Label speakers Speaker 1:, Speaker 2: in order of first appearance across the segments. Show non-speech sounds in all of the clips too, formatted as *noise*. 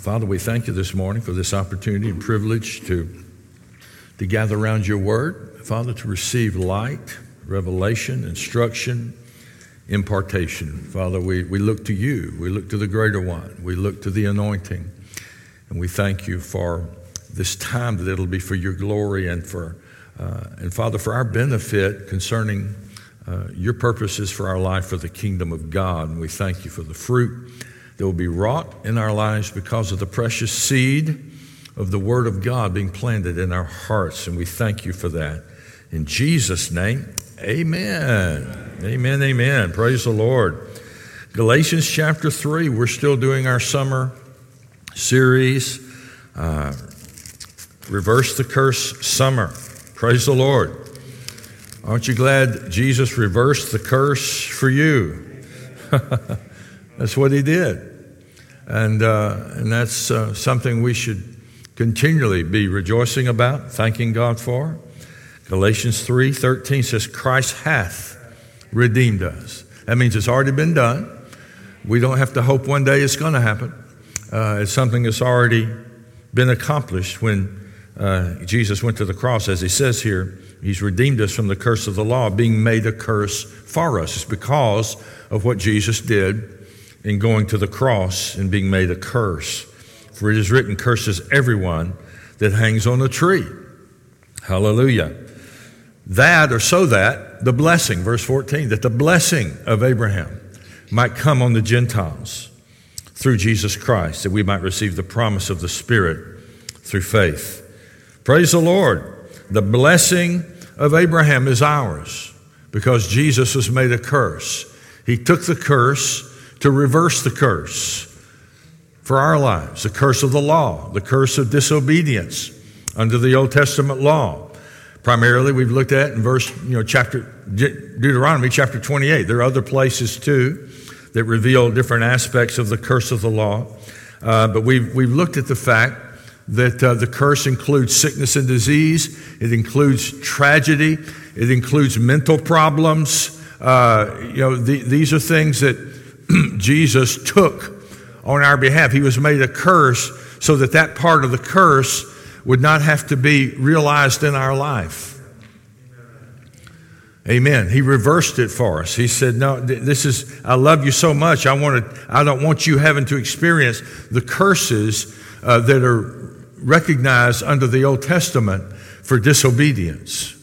Speaker 1: Father, we thank you this morning for this opportunity and privilege to, to gather around your word. Father, to receive light, revelation, instruction, impartation. Father, we, we look to you. We look to the greater one. We look to the anointing. And we thank you for this time that it'll be for your glory and for, uh, and Father, for our benefit concerning uh, your purposes for our life for the kingdom of God. And we thank you for the fruit that will be wrought in our lives because of the precious seed of the Word of God being planted in our hearts. And we thank you for that. In Jesus' name, amen. Amen, amen. Praise the Lord. Galatians chapter 3, we're still doing our summer series, uh, Reverse the Curse Summer. Praise the Lord. Aren't you glad Jesus reversed the curse for you? *laughs* That's what he did. And, uh, and that's uh, something we should continually be rejoicing about, thanking God for. Galatians 3 13 says, Christ hath redeemed us. That means it's already been done. We don't have to hope one day it's going to happen. Uh, it's something that's already been accomplished when uh, Jesus went to the cross. As he says here, he's redeemed us from the curse of the law, being made a curse for us. It's because of what Jesus did in going to the cross and being made a curse. For it is written, curses everyone that hangs on a tree. Hallelujah. That, or so that, the blessing, verse 14, that the blessing of Abraham might come on the Gentiles through Jesus Christ, that we might receive the promise of the Spirit through faith. Praise the Lord. The blessing of Abraham is ours because Jesus was made a curse. He took the curse to reverse the curse for our lives the curse of the law, the curse of disobedience under the Old Testament law. Primarily, we've looked at in verse, you know, chapter Deuteronomy chapter 28. There are other places too that reveal different aspects of the curse of the law. Uh, but we've, we've looked at the fact that uh, the curse includes sickness and disease, it includes tragedy, it includes mental problems. Uh, you know, the, these are things that *clears throat* Jesus took on our behalf. He was made a curse so that that part of the curse would not have to be realized in our life. Amen. He reversed it for us. He said, "No, this is. I love you so much. I want to. I don't want you having to experience the curses uh, that are recognized under the Old Testament for disobedience.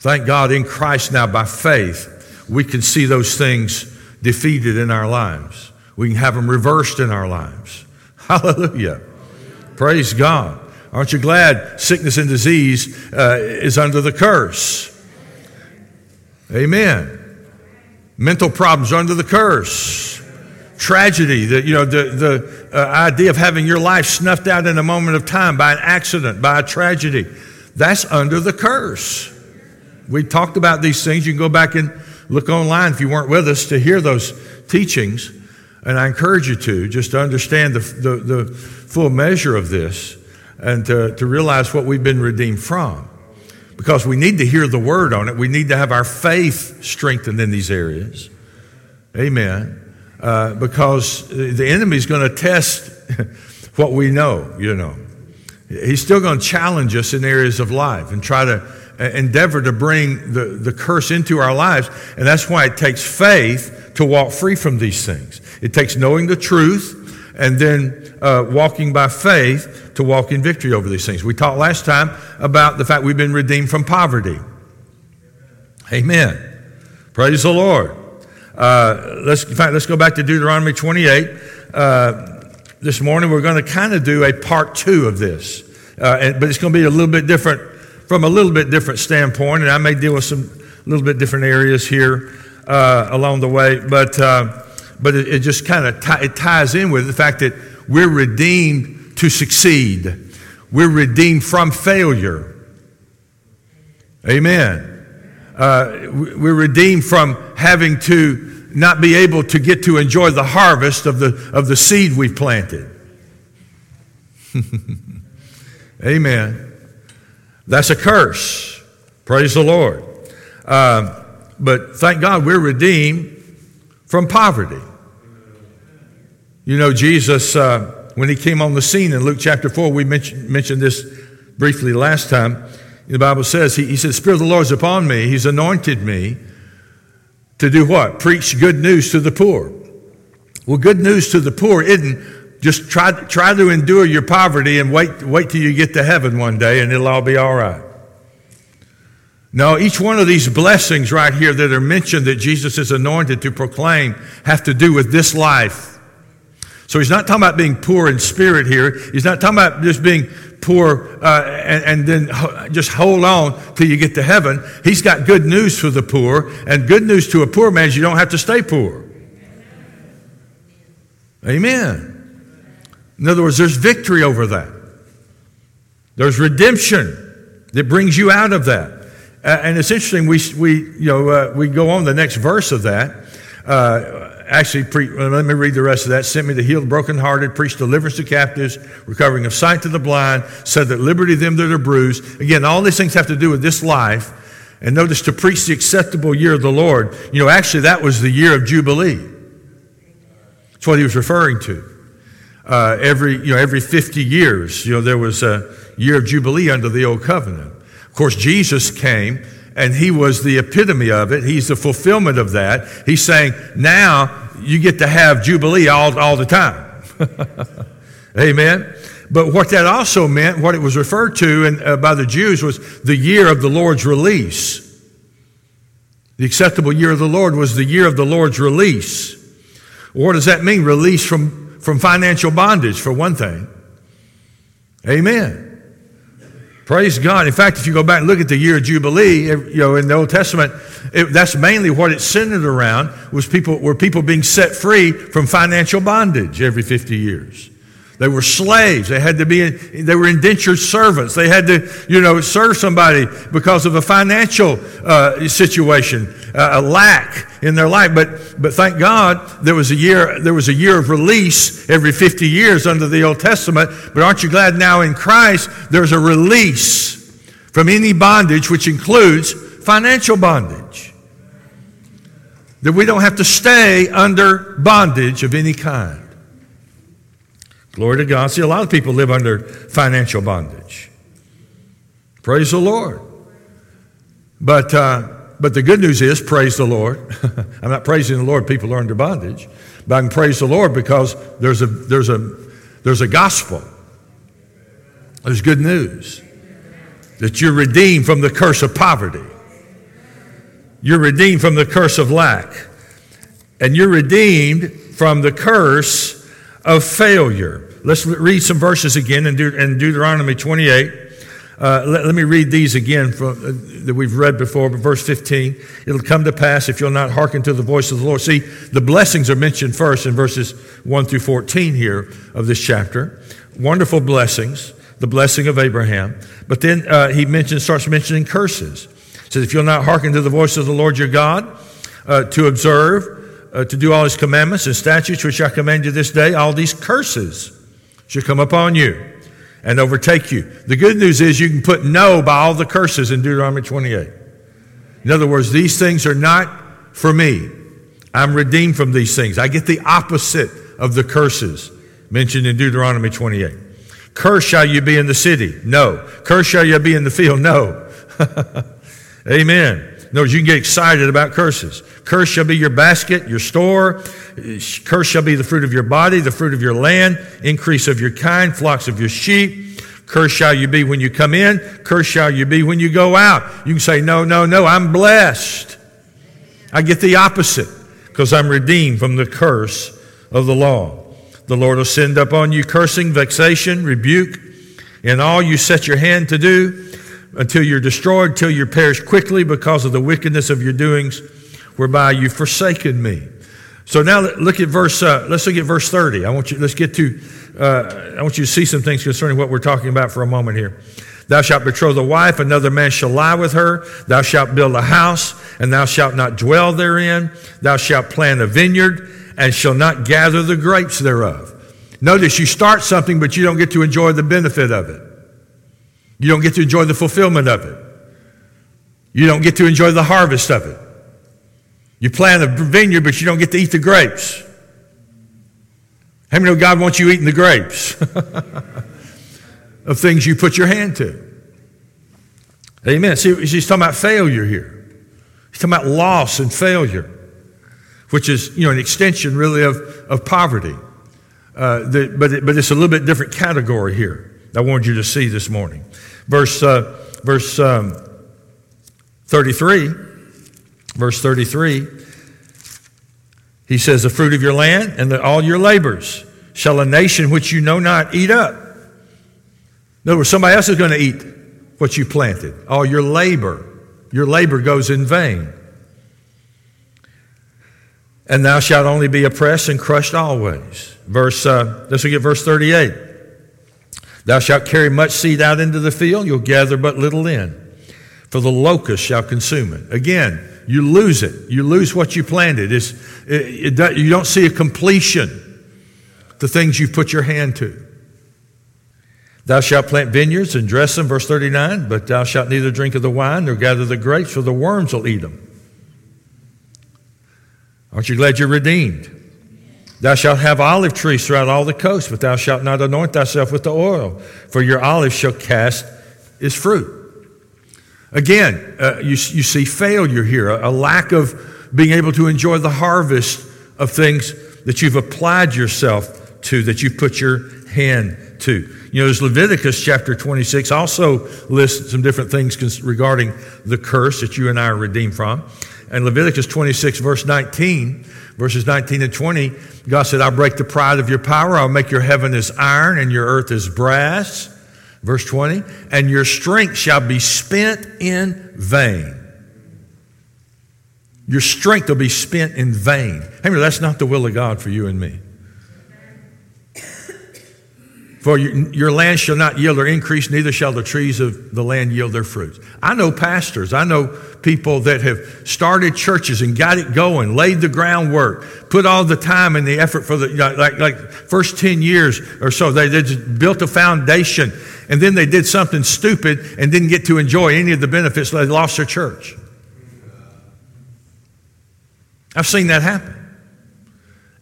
Speaker 1: Thank God in Christ now by faith we can see those things defeated in our lives. We can have them reversed in our lives. *laughs* Hallelujah. Praise God. Aren't you glad sickness and disease uh, is under the curse? Amen. Mental problems are under the curse. Tragedy, the, you know, the, the uh, idea of having your life snuffed out in a moment of time by an accident, by a tragedy, that's under the curse. We talked about these things. You can go back and look online if you weren't with us to hear those teachings. And I encourage you to, just to understand the, the, the full measure of this and to, to realize what we've been redeemed from. Because we need to hear the word on it. We need to have our faith strengthened in these areas. Amen. Uh, because the enemy's going to test *laughs* what we know, you know. He's still going to challenge us in areas of life and try to endeavor to bring the, the curse into our lives. And that's why it takes faith to walk free from these things. It takes knowing the truth and then uh, walking by faith to walk in victory over these things. We talked last time about the fact we've been redeemed from poverty. Amen. Praise the Lord. Uh, let's, in fact, let's go back to Deuteronomy 28. Uh, this morning we're going to kind of do a part two of this, uh, and, but it's going to be a little bit different from a little bit different standpoint, and I may deal with some little bit different areas here uh, along the way, but uh, but it, it just kind of t- it ties in with the fact that we're redeemed to succeed. We're redeemed from failure. Amen. Uh, we're redeemed from having to not be able to get to enjoy the harvest of the, of the seed we've planted. *laughs* Amen. That's a curse. Praise the Lord. Uh, but thank God we're redeemed from poverty. You know, Jesus uh, when he came on the scene in Luke chapter 4. We mentioned, mentioned this briefly last time. The Bible says, he, he said, Spirit of the Lord is upon me. He's anointed me to do what? Preach good news to the poor. Well, good news to the poor isn't just try, try to endure your poverty and wait, wait till you get to heaven one day and it'll all be all right. No, each one of these blessings right here that are mentioned that Jesus is anointed to proclaim have to do with this life. So he's not talking about being poor in spirit here. He's not talking about just being poor uh, and, and, then just hold on till you get to heaven. He's got good news for the poor, and good news to a poor man is you don't have to stay poor. Amen. In other words, there's victory over that. There's redemption that brings you out of that. Uh, and it's interesting, we, we, you know, uh, we go on the next verse of that. Uh, actually, pre- let me read the rest of that. Sent me to heal the brokenhearted, preach deliverance to captives, recovering of sight to the blind, said that liberty them that are bruised. Again, all these things have to do with this life. And notice to preach the acceptable year of the Lord. You know, actually, that was the year of Jubilee. That's what he was referring to. Uh, every, you know, every 50 years, you know, there was a year of Jubilee under the Old Covenant. Of course, Jesus came and he was the epitome of it. He's the fulfillment of that. He's saying, now you get to have Jubilee all, all the time. *laughs* Amen. But what that also meant, what it was referred to in, uh, by the Jews, was the year of the Lord's release. The acceptable year of the Lord was the year of the Lord's release. What does that mean? Release from, from financial bondage, for one thing. Amen. Praise God. In fact, if you go back and look at the year of Jubilee, you know, in the Old Testament, it, that's mainly what it centered around was people, were people being set free from financial bondage every 50 years. They were slaves. They had to be, they were indentured servants. They had to, you know, serve somebody because of a financial uh, situation, uh, a lack in their life. But, but thank God there was a year, there was a year of release every 50 years under the Old Testament. But aren't you glad now in Christ there's a release from any bondage, which includes financial bondage? That we don't have to stay under bondage of any kind. Glory to God. See, a lot of people live under financial bondage. Praise the Lord. But, uh, but the good news is, praise the Lord. *laughs* I'm not praising the Lord, people are under bondage, but I can praise the Lord because there's a, there's a, there's a gospel. There's good news that you're redeemed from the curse of poverty. You're redeemed from the curse of lack. And you're redeemed from the curse of failure. Let's read some verses again in, De- in Deuteronomy 28. Uh, let, let, me read these again from, uh, that we've read before, but verse 15. It'll come to pass if you'll not hearken to the voice of the Lord. See, the blessings are mentioned first in verses 1 through 14 here of this chapter. Wonderful blessings, the blessing of Abraham. But then uh, he mentions, starts mentioning curses. He says, if you'll not hearken to the voice of the Lord your God, uh, to observe, uh, to do all his commandments and statutes which I command you this day, all these curses shall come upon you and overtake you. The good news is you can put no by all the curses in Deuteronomy 28. In other words, these things are not for me. I'm redeemed from these things. I get the opposite of the curses mentioned in Deuteronomy 28. Curse shall you be in the city? No. Curse shall you be in the field? No. *laughs* Amen. No, you can get excited about curses. Curse shall be your basket, your store. Curse shall be the fruit of your body, the fruit of your land, increase of your kind, flocks of your sheep. Curse shall you be when you come in. Curse shall you be when you go out. You can say, no, no, no, I'm blessed. I get the opposite because I'm redeemed from the curse of the law. The Lord will send upon you cursing, vexation, rebuke, and all you set your hand to do until you're destroyed, until you perish quickly because of the wickedness of your doings, whereby you've forsaken me. So now look at verse. Uh, let's look at verse thirty. I want you. Let's get to. Uh, I want you to see some things concerning what we're talking about for a moment here. Thou shalt betroth a wife; another man shall lie with her. Thou shalt build a house, and thou shalt not dwell therein. Thou shalt plant a vineyard, and shall not gather the grapes thereof. Notice you start something, but you don't get to enjoy the benefit of it. You don't get to enjoy the fulfillment of it. You don't get to enjoy the harvest of it. You plant a vineyard, but you don't get to eat the grapes. How many know God wants you eating the grapes *laughs* of things you put your hand to? Amen. See, he's talking about failure here. He's talking about loss and failure, which is, you know, an extension really of, of poverty. Uh, the, but, it, but it's a little bit different category here. I wanted you to see this morning. Verse, uh, verse um, 33, verse 33, he says, The fruit of your land and the, all your labors shall a nation which you know not eat up. In other words, somebody else is going to eat what you planted. All your labor, your labor goes in vain. And thou shalt only be oppressed and crushed always. Verse, uh, let's look at verse 38. Thou shalt carry much seed out into the field, you'll gather but little in. For the locust shall consume it. Again, you lose it. You lose what you planted. It, it, you don't see a completion the things you've put your hand to. Thou shalt plant vineyards and dress them, verse 39, but thou shalt neither drink of the wine nor gather the grapes, for the worms will eat them. Aren't you glad you're redeemed? Thou shalt have olive trees throughout all the coast, but thou shalt not anoint thyself with the oil, for your olive shall cast its fruit. Again, uh, you, you see failure here, a, a lack of being able to enjoy the harvest of things that you've applied yourself to, that you've put your hand to. You know, as Leviticus chapter 26 also lists some different things regarding the curse that you and I are redeemed from. And Leviticus 26, verse 19, verses 19 and 20, God said, I'll break the pride of your power. I'll make your heaven as iron and your earth as brass. Verse 20, and your strength shall be spent in vain. Your strength will be spent in vain. Hey, that's not the will of God for you and me. For your, land shall not yield or increase, neither shall the trees of the land yield their fruits. I know pastors, I know people that have started churches and got it going, laid the groundwork, put all the time and the effort for the, like, like first 10 years or so. They, they just built a foundation and then they did something stupid and didn't get to enjoy any of the benefits. They lost their church. I've seen that happen.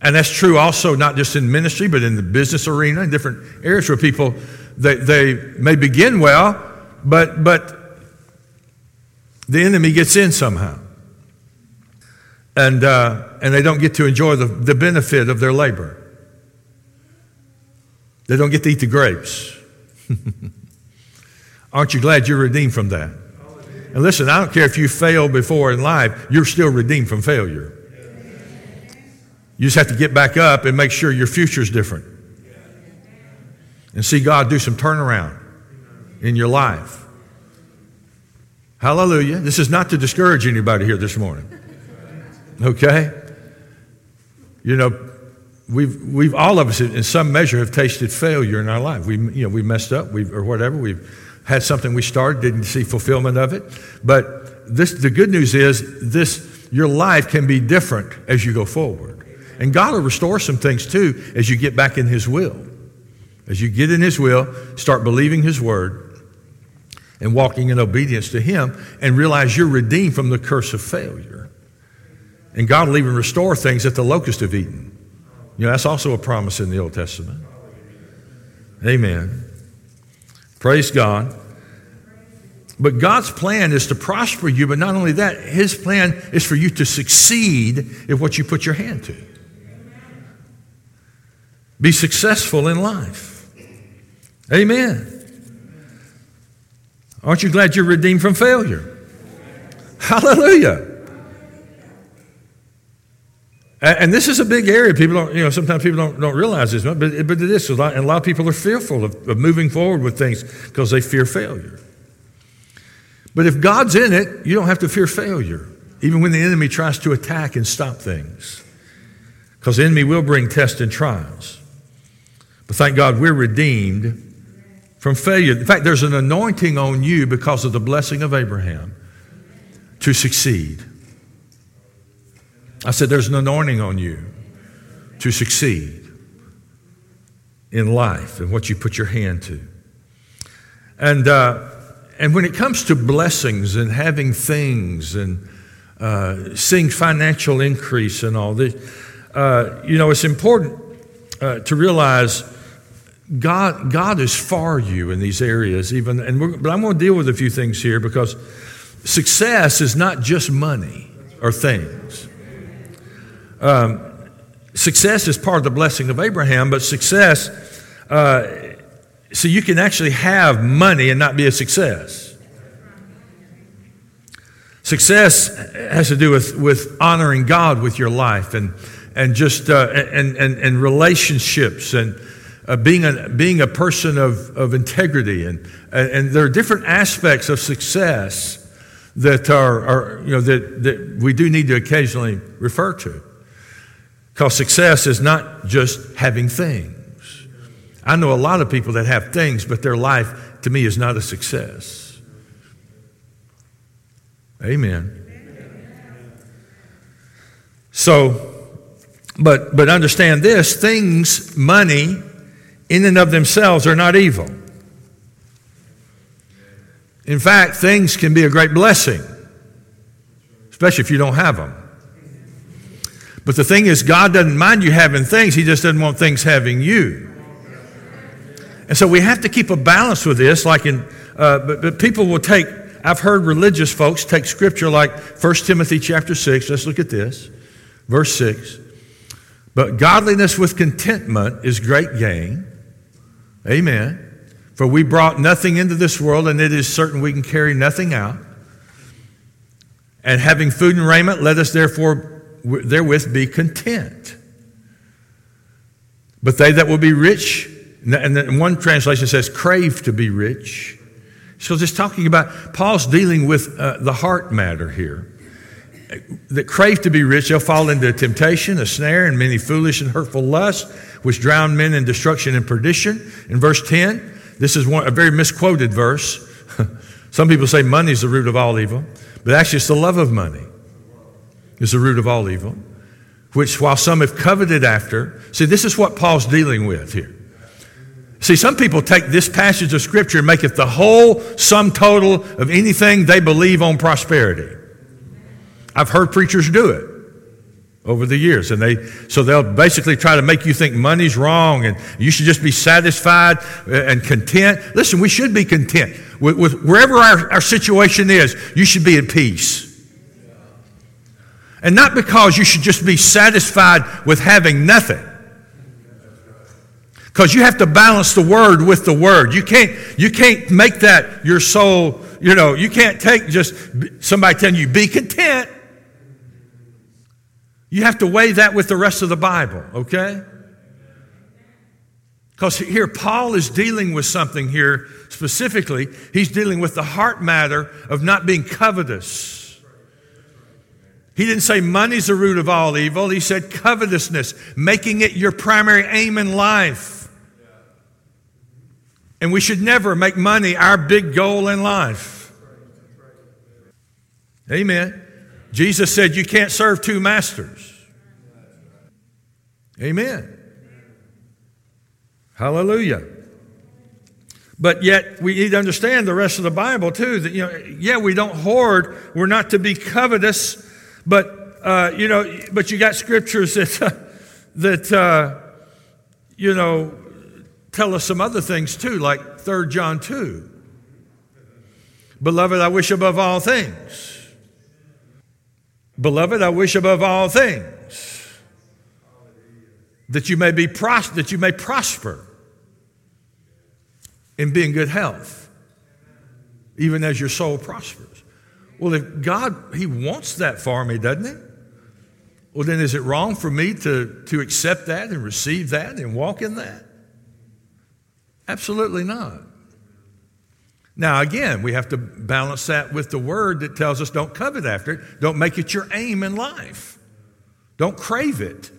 Speaker 1: And that's true also not just in ministry, but in the business arena, in different areas where people they, they may begin well, but but the enemy gets in somehow. And uh, and they don't get to enjoy the, the benefit of their labor. They don't get to eat the grapes. *laughs* Aren't you glad you're redeemed from that? And listen, I don't care if you failed before in life, you're still redeemed from failure. You just have to get back up and make sure your future is different. And see God do some turnaround in your life. Hallelujah. This is not to discourage anybody here this morning. Okay? You know, we've, we've all of us in some measure have tasted failure in our life. We, you know, we messed up we or whatever. We've had something we started, didn't see fulfillment of it. But this, the good news is this, your life can be different as you go forward. And God will restore some things too as you get back in His will. As you get in His will, start believing His word and walking in obedience to Him and realize you're redeemed from the curse of failure. And God will even restore things that the locusts have eaten. You know, that's also a promise in the Old Testament. Amen. Praise God. But God's plan is to prosper you, but not only that, His plan is for you to succeed in what you put your hand to. Be successful in life. Amen. Aren't you glad you're redeemed from failure? Hallelujah. And this is a big area. People don't, you know, sometimes people don't, don't realize this, but, but it is. A lot, and a lot of people are fearful of, of moving forward with things because they fear failure. But if God's in it, you don't have to fear failure, even when the enemy tries to attack and stop things. Because the enemy will bring tests and trials. But thank God we're redeemed from failure. In fact, there's an anointing on you because of the blessing of Abraham to succeed. I said, there's an anointing on you to succeed in life and what you put your hand to. And, uh, and when it comes to blessings and having things and uh, seeing financial increase and all this, uh, you know, it's important uh, to realize God, God is for you in these areas, even. And but I'm going to deal with a few things here because success is not just money or things. Um, success is part of the blessing of Abraham, but success, uh, so you can actually have money and not be a success. Success has to do with, with honoring God with your life and, and just uh, and, and, and relationships and uh, being, a, being a person of, of integrity. And, and there are different aspects of success that are, are you know, that, that we do need to occasionally refer to. Because success is not just having things. I know a lot of people that have things, but their life to me is not a success. Amen. So, but but understand this, things, money, in and of themselves are not evil. In fact, things can be a great blessing, especially if you don't have them. But the thing is, God doesn't mind you having things, He just doesn't want things having you. And so we have to keep a balance with this. Like in, uh, but, but people will take. I've heard religious folks take scripture like 1 Timothy chapter 6. Let's look at this. Verse 6. But godliness with contentment is great gain. Amen. For we brought nothing into this world, and it is certain we can carry nothing out. And having food and raiment, let us therefore therewith be content. But they that will be rich, and one translation says, crave to be rich. So, just talking about, Paul's dealing with uh, the heart matter here. That crave to be rich, they'll fall into temptation, a snare, and many foolish and hurtful lusts, which drown men in destruction and perdition. In verse 10, this is one, a very misquoted verse. *laughs* Some people say money is the root of all evil, but actually, it's the love of money is the root of all evil, which while some have coveted after, see, this is what Paul's dealing with here. See, some people take this passage of Scripture and make it the whole sum total of anything they believe on prosperity. I've heard preachers do it over the years. And they, so they'll basically try to make you think money's wrong and you should just be satisfied uh, and content. Listen, we should be content. With, with wherever our, our situation is, you should be at peace. And not because you should just be satisfied with having nothing. Because you have to balance the word with the word. You can't, you can't make that your soul, you know, you can't take just somebody telling you, be content. You have to weigh that with the rest of the Bible, okay? Because here, Paul is dealing with something here specifically. He's dealing with the heart matter of not being covetous. He didn't say money's the root of all evil. He said covetousness, making it your primary aim in life. And we should never make money our big goal in life. Amen. Jesus said you can't serve two masters. Amen. Hallelujah. But yet, we need to understand the rest of the Bible too. That, you know, yeah, we don't hoard. We're not to be covetous. But, uh, you know, but you got scriptures that, *laughs* that uh, you know, tell us some other things too, like 3 John 2. Beloved, I wish above all things. Beloved, I wish above all things that you may be pros- that you may prosper and be in good health, even as your soul prospers. Well, if God, He wants that for me, doesn't He? Well, then is it wrong for me to, to accept that and receive that and walk in that? Absolutely not. Now, again, we have to balance that with the word that tells us don't covet after it. Don't make it your aim in life. Don't crave it.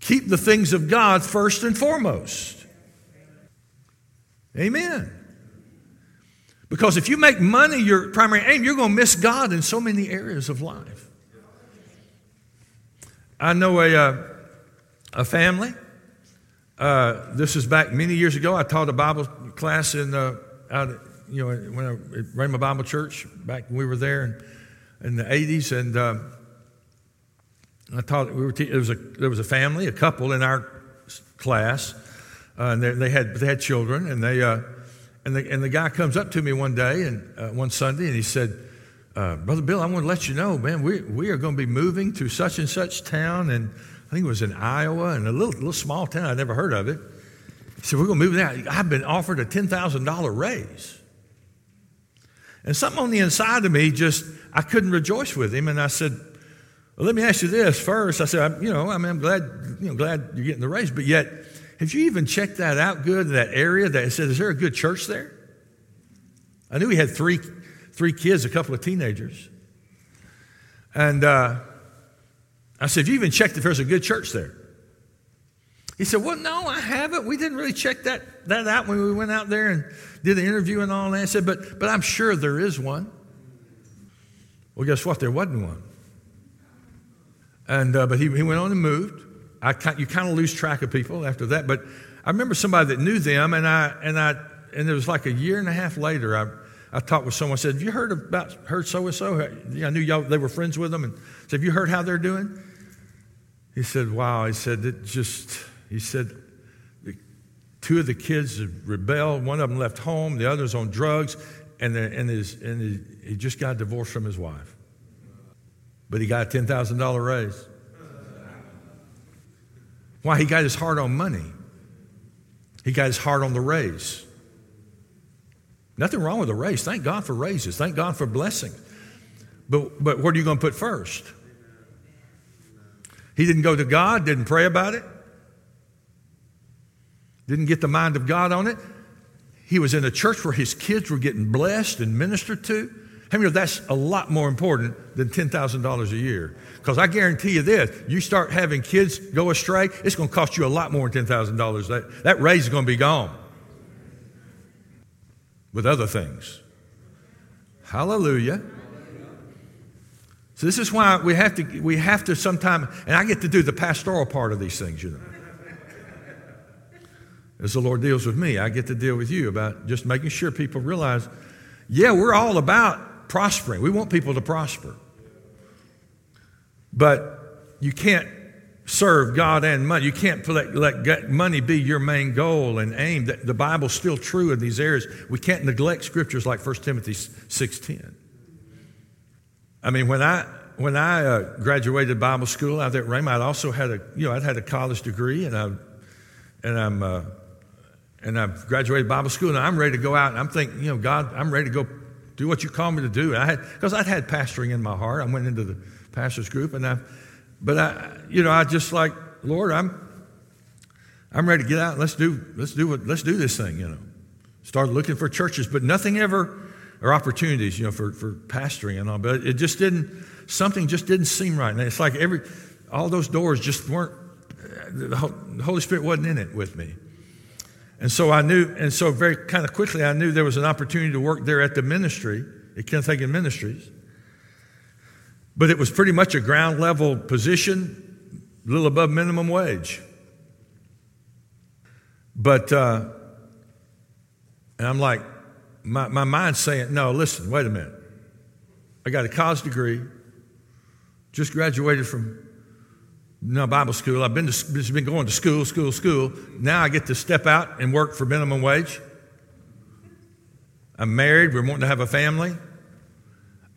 Speaker 1: Keep the things of God first and foremost. Amen. Because if you make money your primary aim, you're going to miss God in so many areas of life. I know a, uh, a family. Uh, this is back many years ago. I taught a Bible class in uh, out, you know, when I at Rhema Bible Church back when we were there in, in the '80s, and uh, I taught. We were te- there was a there was a family, a couple in our class, uh, and they, they, had they had children, and they uh, and the and the guy comes up to me one day and uh, one Sunday, and he said, uh, "Brother Bill, I want to let you know, man, we we are going to be moving to such and such town, and I think it was in Iowa, and a little little small town I'd never heard of it." He said, "We're going to move there. I've been offered a ten thousand dollar raise." And something on the inside of me just, I couldn't rejoice with him. And I said, well, let me ask you this first. I said, you know, I mean, I'm glad, you know, glad you're getting the raise, but yet, have you even checked that out good in that area that said, is there a good church there? I knew he had three, three kids, a couple of teenagers. And uh, I said, have you even checked if there's a good church there? He said, Well, no, I haven't. We didn't really check that, that out when we went out there and did the interview and all that. I said, But, but I'm sure there is one. Well, guess what? There wasn't one. And, uh, but he, he went on and moved. I, you kind of lose track of people after that. But I remember somebody that knew them, and I, and I, and it was like a year and a half later, I, I talked with someone. said, "Have you heard about heard so and so? I knew y'all they were friends with them, and said, "Have you heard how they're doing?" He said, "Wow." He said, "It just he said, two of the kids rebelled. One of them left home, the other's on drugs, and, the, and, his, and his, he just got divorced from his wife. But he got a $10,000 raise. Why? He got his heart on money. He got his heart on the raise. Nothing wrong with a raise. Thank God for raises. Thank God for blessings. But, but what are you going to put first? He didn't go to God, didn't pray about it. Didn't get the mind of God on it. He was in a church where his kids were getting blessed and ministered to. How many know that's a lot more important than $10,000 a year? Because I guarantee you this you start having kids go astray, it's going to cost you a lot more than $10,000. That, that raise is going to be gone with other things. Hallelujah. So this is why we have to we have to sometime and I get to do the pastoral part of these things, you know as the Lord deals with me, I get to deal with you about just making sure people realize, yeah, we're all about prospering. We want people to prosper. But you can't serve God and money. You can't let, let money be your main goal and aim. The Bible's still true in these areas. We can't neglect scriptures like 1 Timothy 6.10. I mean, when I when I uh, graduated Bible school out there at Rhema, I'd also had a you know I'd had a college degree and I and I'm uh, and I've graduated Bible school, and I'm ready to go out. And I'm thinking, you know, God, I'm ready to go do what you call me to do. And I had because I'd had pastoring in my heart. I went into the pastors group, and I, but I, you know, I just like Lord, I'm, I'm ready to get out. Let's do, let's do what, let's do this thing. You know, started looking for churches, but nothing ever or opportunities, you know, for for pastoring and all. But it just didn't. Something just didn't seem right. And it's like every, all those doors just weren't. The Holy Spirit wasn't in it with me. And so I knew, and so very kind of quickly, I knew there was an opportunity to work there at the ministry, at Kenneth Hagin Ministries. But it was pretty much a ground level position, a little above minimum wage. But, uh, and I'm like, my, my mind's saying, no, listen, wait a minute. I got a college degree, just graduated from no Bible school. I've been, to, been going to school, school, school. Now I get to step out and work for minimum wage. I'm married. We're wanting to have a family.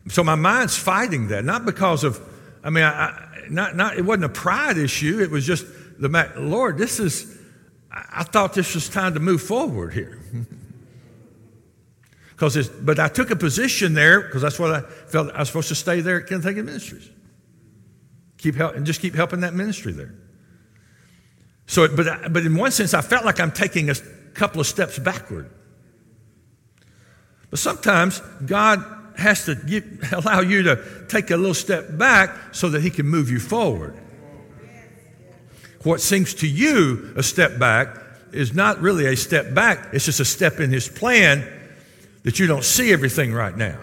Speaker 1: So my mind's fighting that, not because of, I mean, I, I, not, not, it wasn't a pride issue. It was just the, Lord, this is, I thought this was time to move forward here. *laughs* Because but I took a position there because that's what I felt I was supposed to stay there at Hagin Ministries. Keep help, and just keep helping that ministry there. So, but, but in one sense, I felt like I'm taking a couple of steps backward. But sometimes God has to give, allow you to take a little step back so that He can move you forward. What seems to you a step back is not really a step back, it's just a step in His plan that you don't see everything right now.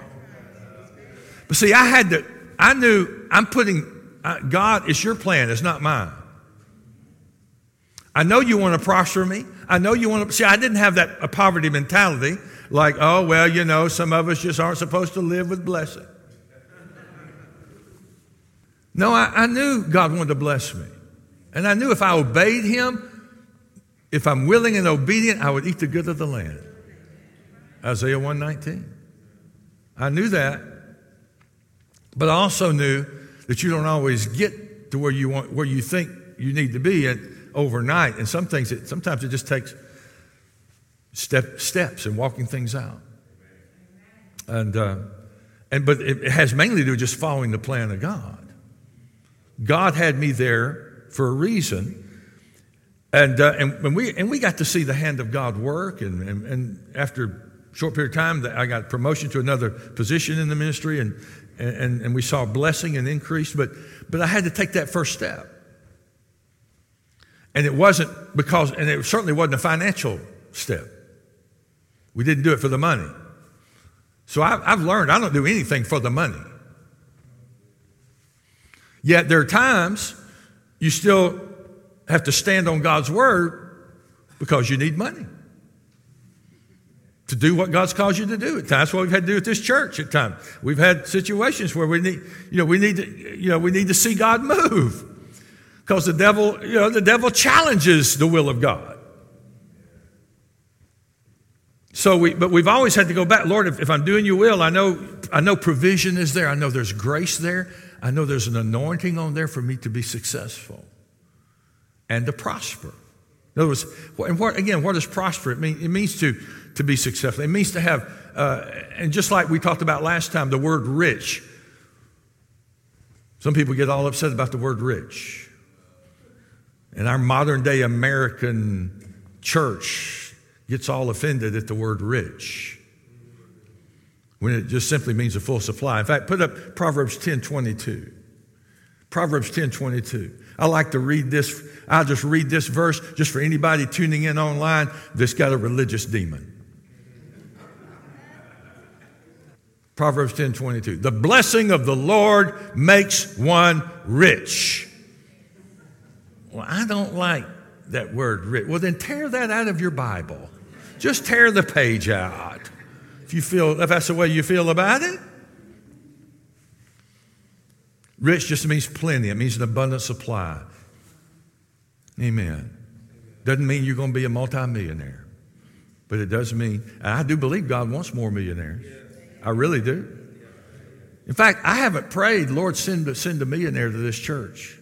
Speaker 1: But see, I had to, I knew I'm putting God, it's your plan, it's not mine. I know you want to prosper me. I know you want to. See, I didn't have that a poverty mentality like, oh, well, you know, some of us just aren't supposed to live with blessing. No, I, I knew God wanted to bless me. And I knew if I obeyed Him, If I'm willing and obedient, I would eat the good of the land. Isaiah 119. I knew that. But I also knew that you don't always get to where you want where you think you need to be and overnight. And some things it, sometimes it just takes step, steps and walking things out. And uh, and but it has mainly to do with just following the plan of God. God had me there for a reason. And, uh, and, when we, and we got to see the hand of God work. And, and, and after a short period of time, I got promotion to another position in the ministry. And, and, and we saw blessing and increase. But, but I had to take that first step. And it wasn't because, and it certainly wasn't a financial step. We didn't do it for the money. So I've, I've learned I don't do anything for the money. Yet there are times you still have to stand on God's word because you need money to do what God's called you to do. At times, what we've had to do at this church. At times, we've had situations where we need, you know, we need to, you know, we need to see God move because the devil, you know, the devil challenges the will of God. So we, but we've always had to go back, Lord. If, if I'm doing Your will, I know, I know provision is there. I know there's grace there. I know there's an anointing on there for me to be successful and to prosper. In other words, and what, again, what does prosper? It, mean, it means to, to be successful. It means to have, uh, and just like we talked about last time, the word rich. Some people get all upset about the word rich. And our modern day American church gets all offended at the word rich when it just simply means a full supply. In fact, put up Proverbs 10 22. Proverbs 10 22. I like to read this. I'll just read this verse just for anybody tuning in online that's got a religious demon. Proverbs 10 22. The blessing of the Lord makes one rich. Well, I don't like that word rich. Well, then tear that out of your Bible. Just tear the page out. If you feel, if that's the way you feel about it. Rich just means plenty. It means an abundant supply. Amen. Doesn't mean you're going to be a multimillionaire. But it does mean, I do believe God wants more millionaires. I really do. In fact, I haven't prayed, Lord, send, send a millionaire to this church.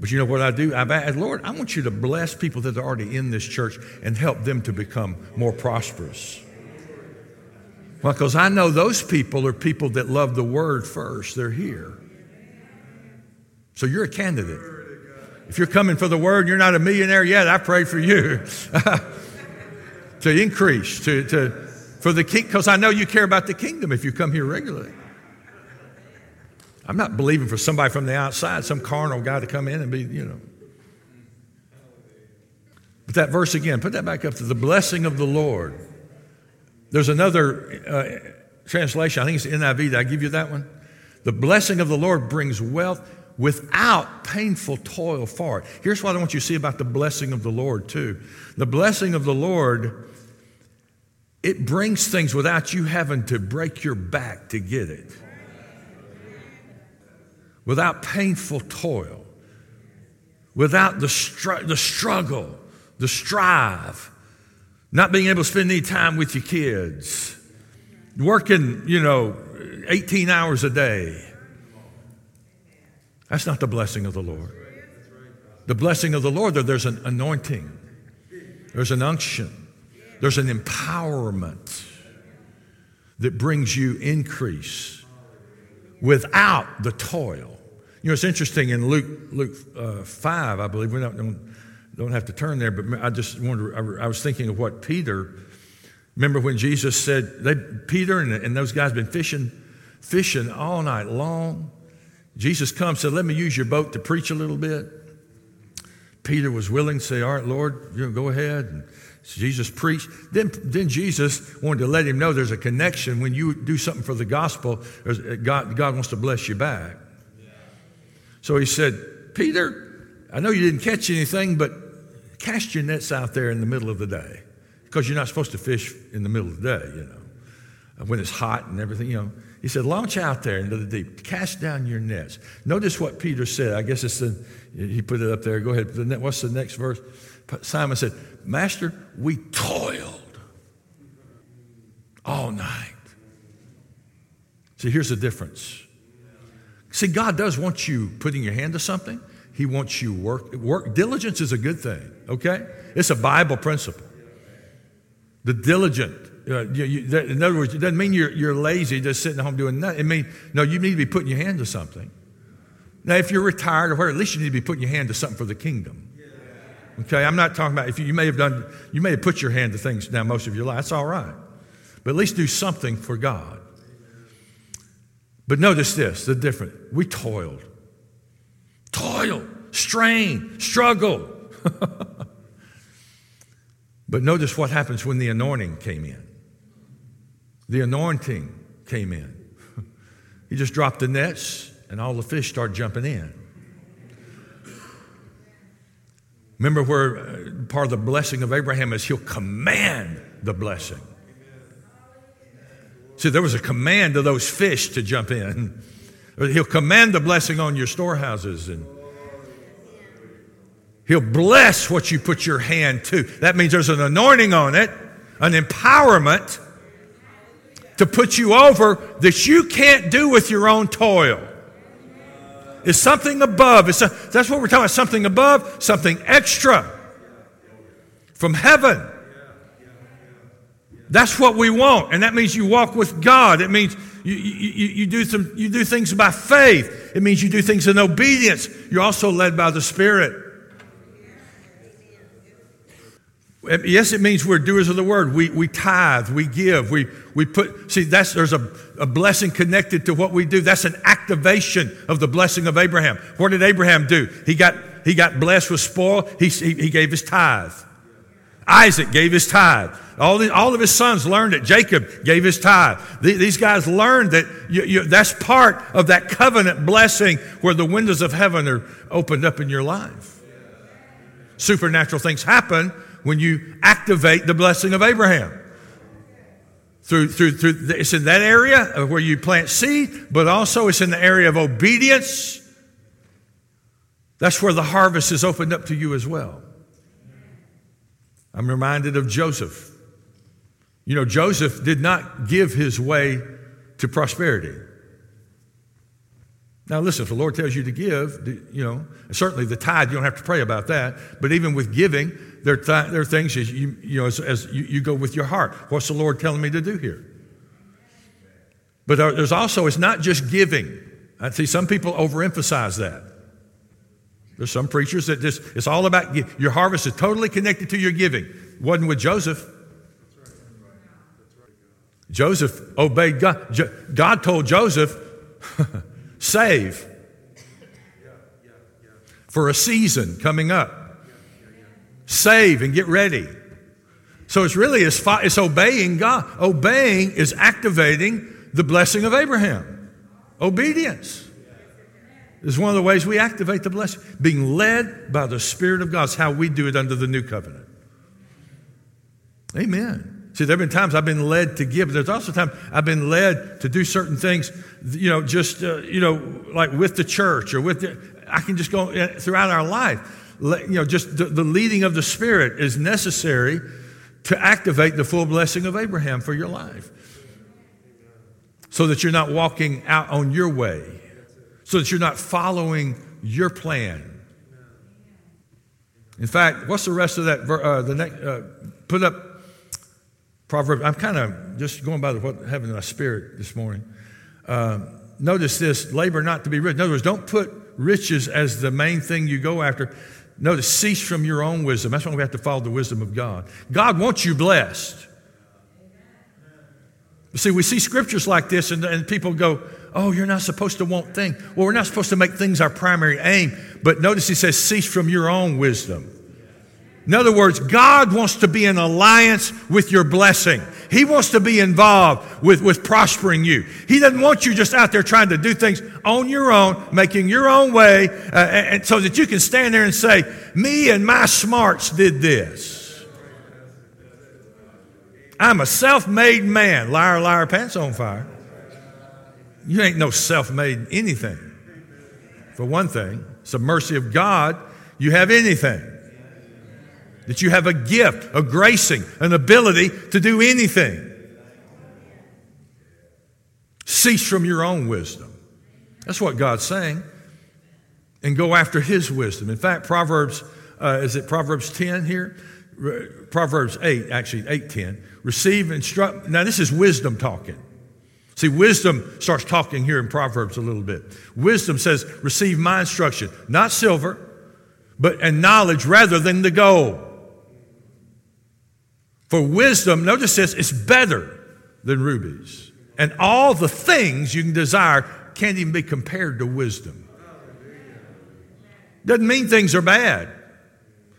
Speaker 1: But you know what I do? I've asked, Lord, I want you to bless people that are already in this church and help them to become more prosperous. Well, because I know those people are people that love the word first. They're here. So you're a candidate. If you're coming for the word, you're not a millionaire yet. I pray for you *laughs* to increase, to, to for the king, because I know you care about the kingdom if you come here regularly. I'm not believing for somebody from the outside, some carnal guy to come in and be, you know. But that verse again, put that back up to the blessing of the Lord there's another uh, translation, I think it's NIV. Did I give you that one? The blessing of the Lord brings wealth without painful toil for it. Here's what I want you to see about the blessing of the Lord, too. The blessing of the Lord, it brings things without you having to break your back to get it, without painful toil, without the, str- the struggle, the strive not being able to spend any time with your kids, working, you know, 18 hours a day. That's not the blessing of the Lord. The blessing of the Lord, there's an anointing, there's an unction, there's an empowerment that brings you increase without the toil. You know, it's interesting in Luke, Luke uh, 5, I believe, we don't, don't have to turn there, but I just wonder, I was thinking of what Peter, remember when Jesus said, they, Peter and, and those guys been fishing, fishing all night long. Jesus comes, said, let me use your boat to preach a little bit. Peter was willing to say, all right, Lord, you know, go ahead. And Jesus preached. Then, then Jesus wanted to let him know there's a connection. When you do something for the gospel, uh, God, God wants to bless you back. So he said, Peter, I know you didn't catch anything, but cast your nets out there in the middle of the day because you're not supposed to fish in the middle of the day, you know, uh, when it's hot and everything, you know. He said, launch out there into the deep, cast down your nets. Notice what Peter said. I guess it's the, he put it up there. Go ahead. What's the next verse? Simon said, Master, we toiled all night. See, here's the difference. See, God does want you putting your hand to something. He wants you work. Work diligence is a good thing. Okay, it's a Bible principle. The diligent. Uh, you, you, in other words, it doesn't mean you're, you're lazy, just sitting at home doing nothing. It means no, you need to be putting your hand to something. Now, if you're retired or whatever, at least you need to be putting your hand to something for the kingdom. Okay, I'm not talking about if you, you may have done, you may have put your hand to things now most of your life. That's all right, but at least do something for God. But notice this: the difference. We toiled, toil, strain, struggle. *laughs* but notice what happens when the anointing came in. The anointing came in. *laughs* he just dropped the nets, and all the fish started jumping in. Remember where uh, part of the blessing of Abraham is he'll command the blessing. See, there was a command to those fish to jump in. *laughs* He'll command the blessing on your storehouses and He'll bless what you put your hand to. That means there's an anointing on it, an empowerment to put you over that you can't do with your own toil. It's something above. It's a, that's what we're talking about something above, something extra from heaven. That's what we want. And that means you walk with God. It means you, you, you, do some, you do things by faith. It means you do things in obedience. You're also led by the Spirit. Yes, it means we're doers of the word. We, we tithe, we give, we, we put, see, that's, there's a, a blessing connected to what we do. That's an activation of the blessing of Abraham. What did Abraham do? He got, he got blessed with spoil, he, he, he gave his tithe. Isaac gave his tithe. All, the, all of his sons learned it. Jacob gave his tithe. The, these guys learned that you, you, that's part of that covenant blessing where the windows of heaven are opened up in your life. Supernatural things happen when you activate the blessing of Abraham. Through, through, through, it's in that area where you plant seed, but also it's in the area of obedience. That's where the harvest is opened up to you as well. I'm reminded of Joseph. You know, Joseph did not give his way to prosperity. Now, listen, if the Lord tells you to give, you know, certainly the tithe, you don't have to pray about that. But even with giving, there, th- there are things as you, you know, as, as you, you, go with your heart. What's the Lord telling me to do here? But uh, there's also, it's not just giving. I see some people overemphasize that. There's some preachers that just, it's all about, your harvest is totally connected to your giving. Wasn't with Joseph. Joseph obeyed God. God told Joseph, *laughs* Save for a season coming up. Save and get ready. So it's really it's, it's obeying God. Obeying is activating the blessing of Abraham. Obedience is one of the ways we activate the blessing. Being led by the Spirit of God is how we do it under the new covenant. Amen. See, there have been times I've been led to give, but there's also times I've been led to do certain things, you know, just, uh, you know, like with the church or with the, I can just go uh, throughout our life. You know, just the, the leading of the Spirit is necessary to activate the full blessing of Abraham for your life. So that you're not walking out on your way, so that you're not following your plan. In fact, what's the rest of that? Uh, the next, uh, put up Proverb, I'm kind of just going by what have in my spirit this morning. Uh, notice this labor not to be rich. In other words, don't put riches as the main thing you go after. Notice, cease from your own wisdom. That's why we have to follow the wisdom of God. God wants you blessed. See, we see scriptures like this, and, and people go, Oh, you're not supposed to want things. Well, we're not supposed to make things our primary aim. But notice he says, Cease from your own wisdom. In other words, God wants to be in alliance with your blessing. He wants to be involved with, with prospering you. He doesn't want you just out there trying to do things on your own, making your own way, uh, and so that you can stand there and say, Me and my smarts did this. I'm a self made man. Liar, liar, pants on fire. You ain't no self made anything. For one thing, it's the mercy of God, you have anything. that you have a gift, a gracing, an ability to do anything. Cease from your own wisdom. That's what God's saying. And go after His wisdom. In fact, Proverbs, uh, is it Proverbs 10 here? Proverbs 8, actually 8:10. Receive, instruct. Now, this is wisdom talking. See, wisdom starts talking here in Proverbs a little bit. Wisdom says, receive my instruction, not silver, but and knowledge rather than the gold. For wisdom, notice this, it's better than rubies. And all the things you can desire can't even be compared to wisdom. Doesn't mean things are bad.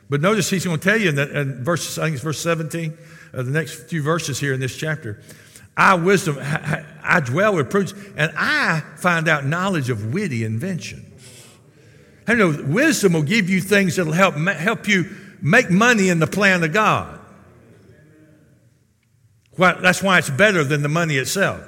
Speaker 1: But notice he's going to tell you in, the, in verse, I think it's verse 17, uh, the next few verses here in this chapter. I, wisdom, I dwell with prudence, and I find out knowledge of witty inventions. You know, wisdom will give you things that will help, help you make money in the plan of God. Well, that's why it's better than the money itself.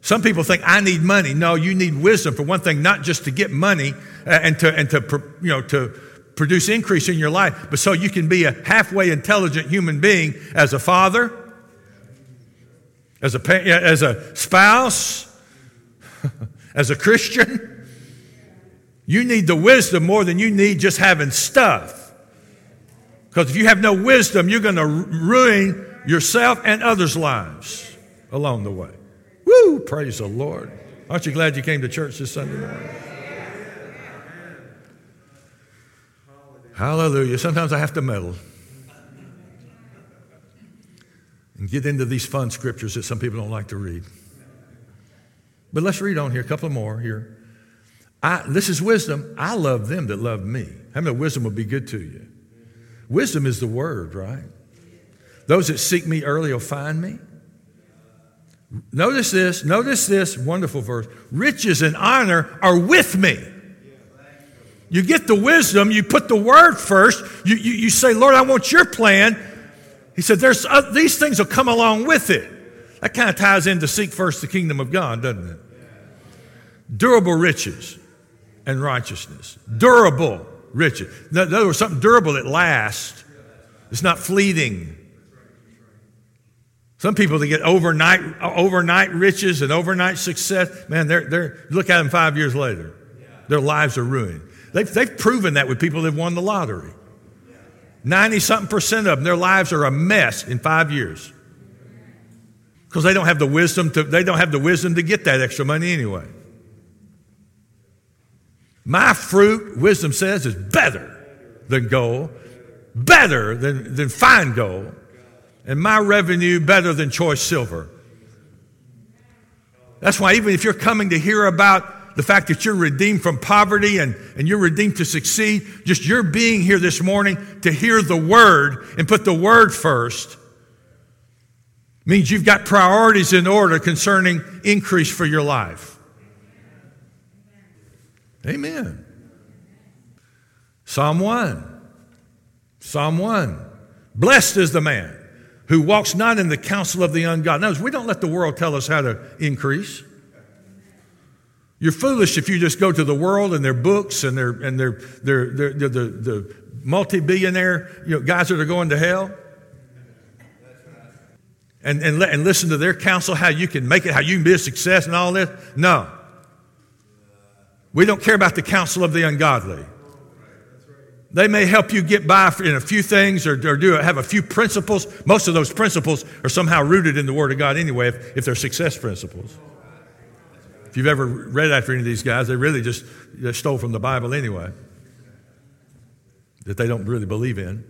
Speaker 1: Some people think I need money. No, you need wisdom for one thing, not just to get money uh, and to and to you know to produce increase in your life, but so you can be a halfway intelligent human being as a father, as a as a spouse, *laughs* as a Christian. You need the wisdom more than you need just having stuff. Because if you have no wisdom, you're going to ruin yourself and others' lives along the way. Woo! Praise the Lord. Aren't you glad you came to church this Sunday morning? Hallelujah. Sometimes I have to meddle and get into these fun scriptures that some people don't like to read. But let's read on here, a couple more here. I, this is wisdom. I love them that love me. How many wisdom will be good to you? Wisdom is the word, right? Those that seek me early will find me. Notice this, notice this wonderful verse. Riches and honor are with me. You get the wisdom, you put the word first, you, you, you say, Lord, I want your plan. He said, There's, uh, These things will come along with it. That kind of ties into seek first the kingdom of God, doesn't it? Durable riches and righteousness. Durable riches. In other words, something durable that lasts. It's not fleeting. Some people that get overnight, overnight riches and overnight success, man, they're, they're, look at them five years later. Their lives are ruined. They've, they've proven that with people that have won the lottery. 90 something percent of them, their lives are a mess in five years. Because they don't have the wisdom to, they don't have the wisdom to get that extra money anyway. My fruit, wisdom says, is better than gold, better than, than fine gold and my revenue better than choice silver. That's why, even if you're coming to hear about the fact that you're redeemed from poverty and, and you're redeemed to succeed, just your being here this morning to hear the word and put the word first means you've got priorities in order concerning increase for your life. Amen. Psalm 1. Psalm 1. Blessed is the man who walks not in the counsel of the ungodly. Notice, we don't let the world tell us how to increase. You're foolish if you just go to the world and their books and their and their their, their, their the, the multi-billionaire you know, guys that are going to hell. And, and, and listen to their counsel, how you can make it, how you can be a success and all this. No. We don't care about the counsel of the ungodly. They may help you get by in a few things or, or do have a few principles. Most of those principles are somehow rooted in the Word of God anyway, if, if they're success principles. If you've ever read after any of these guys, they really just they stole from the Bible anyway, that they don't really believe in.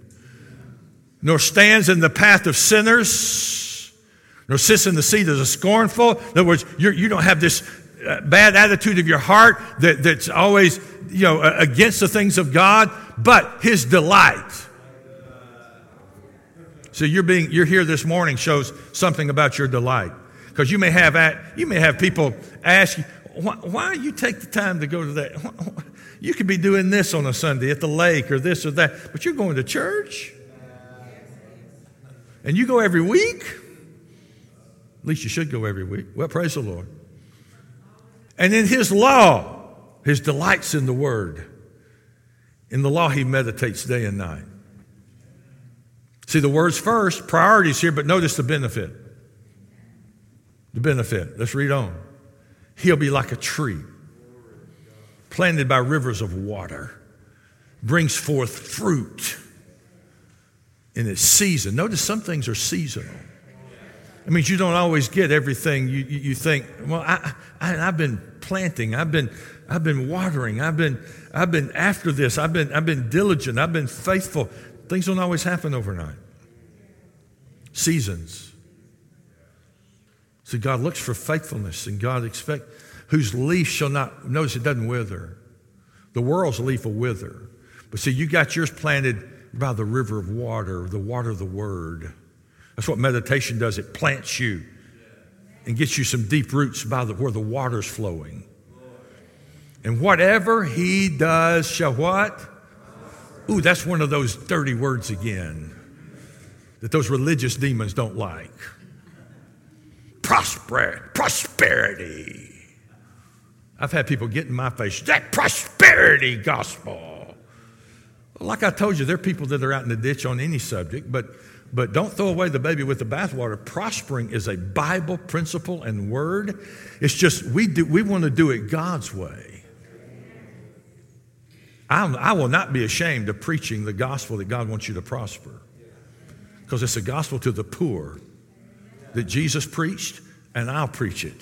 Speaker 1: Nor stands in the path of sinners, nor sits in the seat of the scornful. In other words, you're, you do not have this uh, bad attitude of your heart that, that's always you know, against the things of God, but his delight. So you're being you're here this morning shows something about your delight. Because you may have you may have people ask you, why, why you take the time to go to that? You could be doing this on a Sunday at the lake or this or that, but you're going to church. And you go every week. At least you should go every week. Well, praise the Lord. And in his law, his delight's in the word. In the law, he meditates day and night. See, the words first, priorities here, but notice the benefit. The benefit. Let's read on. He'll be like a tree planted by rivers of water, brings forth fruit in its season. Notice some things are seasonal. It means you don't always get everything you, you, you think, well, I, I, I've been planting, I've been, I've been watering, I've been, I've been after this, I've been, I've been diligent, I've been faithful. Things don't always happen overnight. Seasons. So God looks for faithfulness, and God expect whose leaf shall not. Notice it doesn't wither. The world's leaf will wither, but see, you got yours planted by the river of water, the water of the Word. That's what meditation does. It plants you and gets you some deep roots by the, where the water's flowing. And whatever he does shall what? Ooh, that's one of those dirty words again that those religious demons don't like. Prosperity, prosperity. I've had people get in my face, that prosperity gospel. Like I told you, there are people that are out in the ditch on any subject, but but don't throw away the baby with the bathwater. Prospering is a Bible principle and word. It's just we, do, we want to do it God's way. I, I will not be ashamed of preaching the gospel that God wants you to prosper because it's a gospel to the poor that Jesus preached, and I'll preach it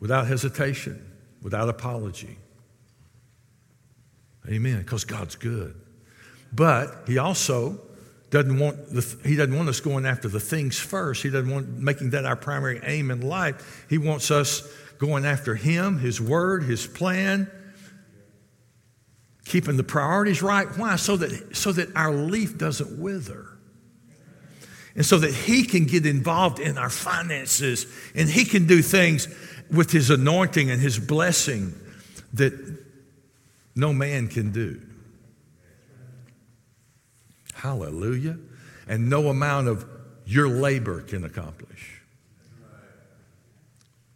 Speaker 1: without hesitation, without apology. Amen. Because God's good. But He also doesn't want the, he doesn't want us going after the things first. He doesn't want making that our primary aim in life. He wants us going after him, his word, his plan, keeping the priorities right. Why? So that so that our leaf doesn't wither. And so that he can get involved in our finances and he can do things with his anointing and his blessing that no man can do. Hallelujah. And no amount of your labor can accomplish.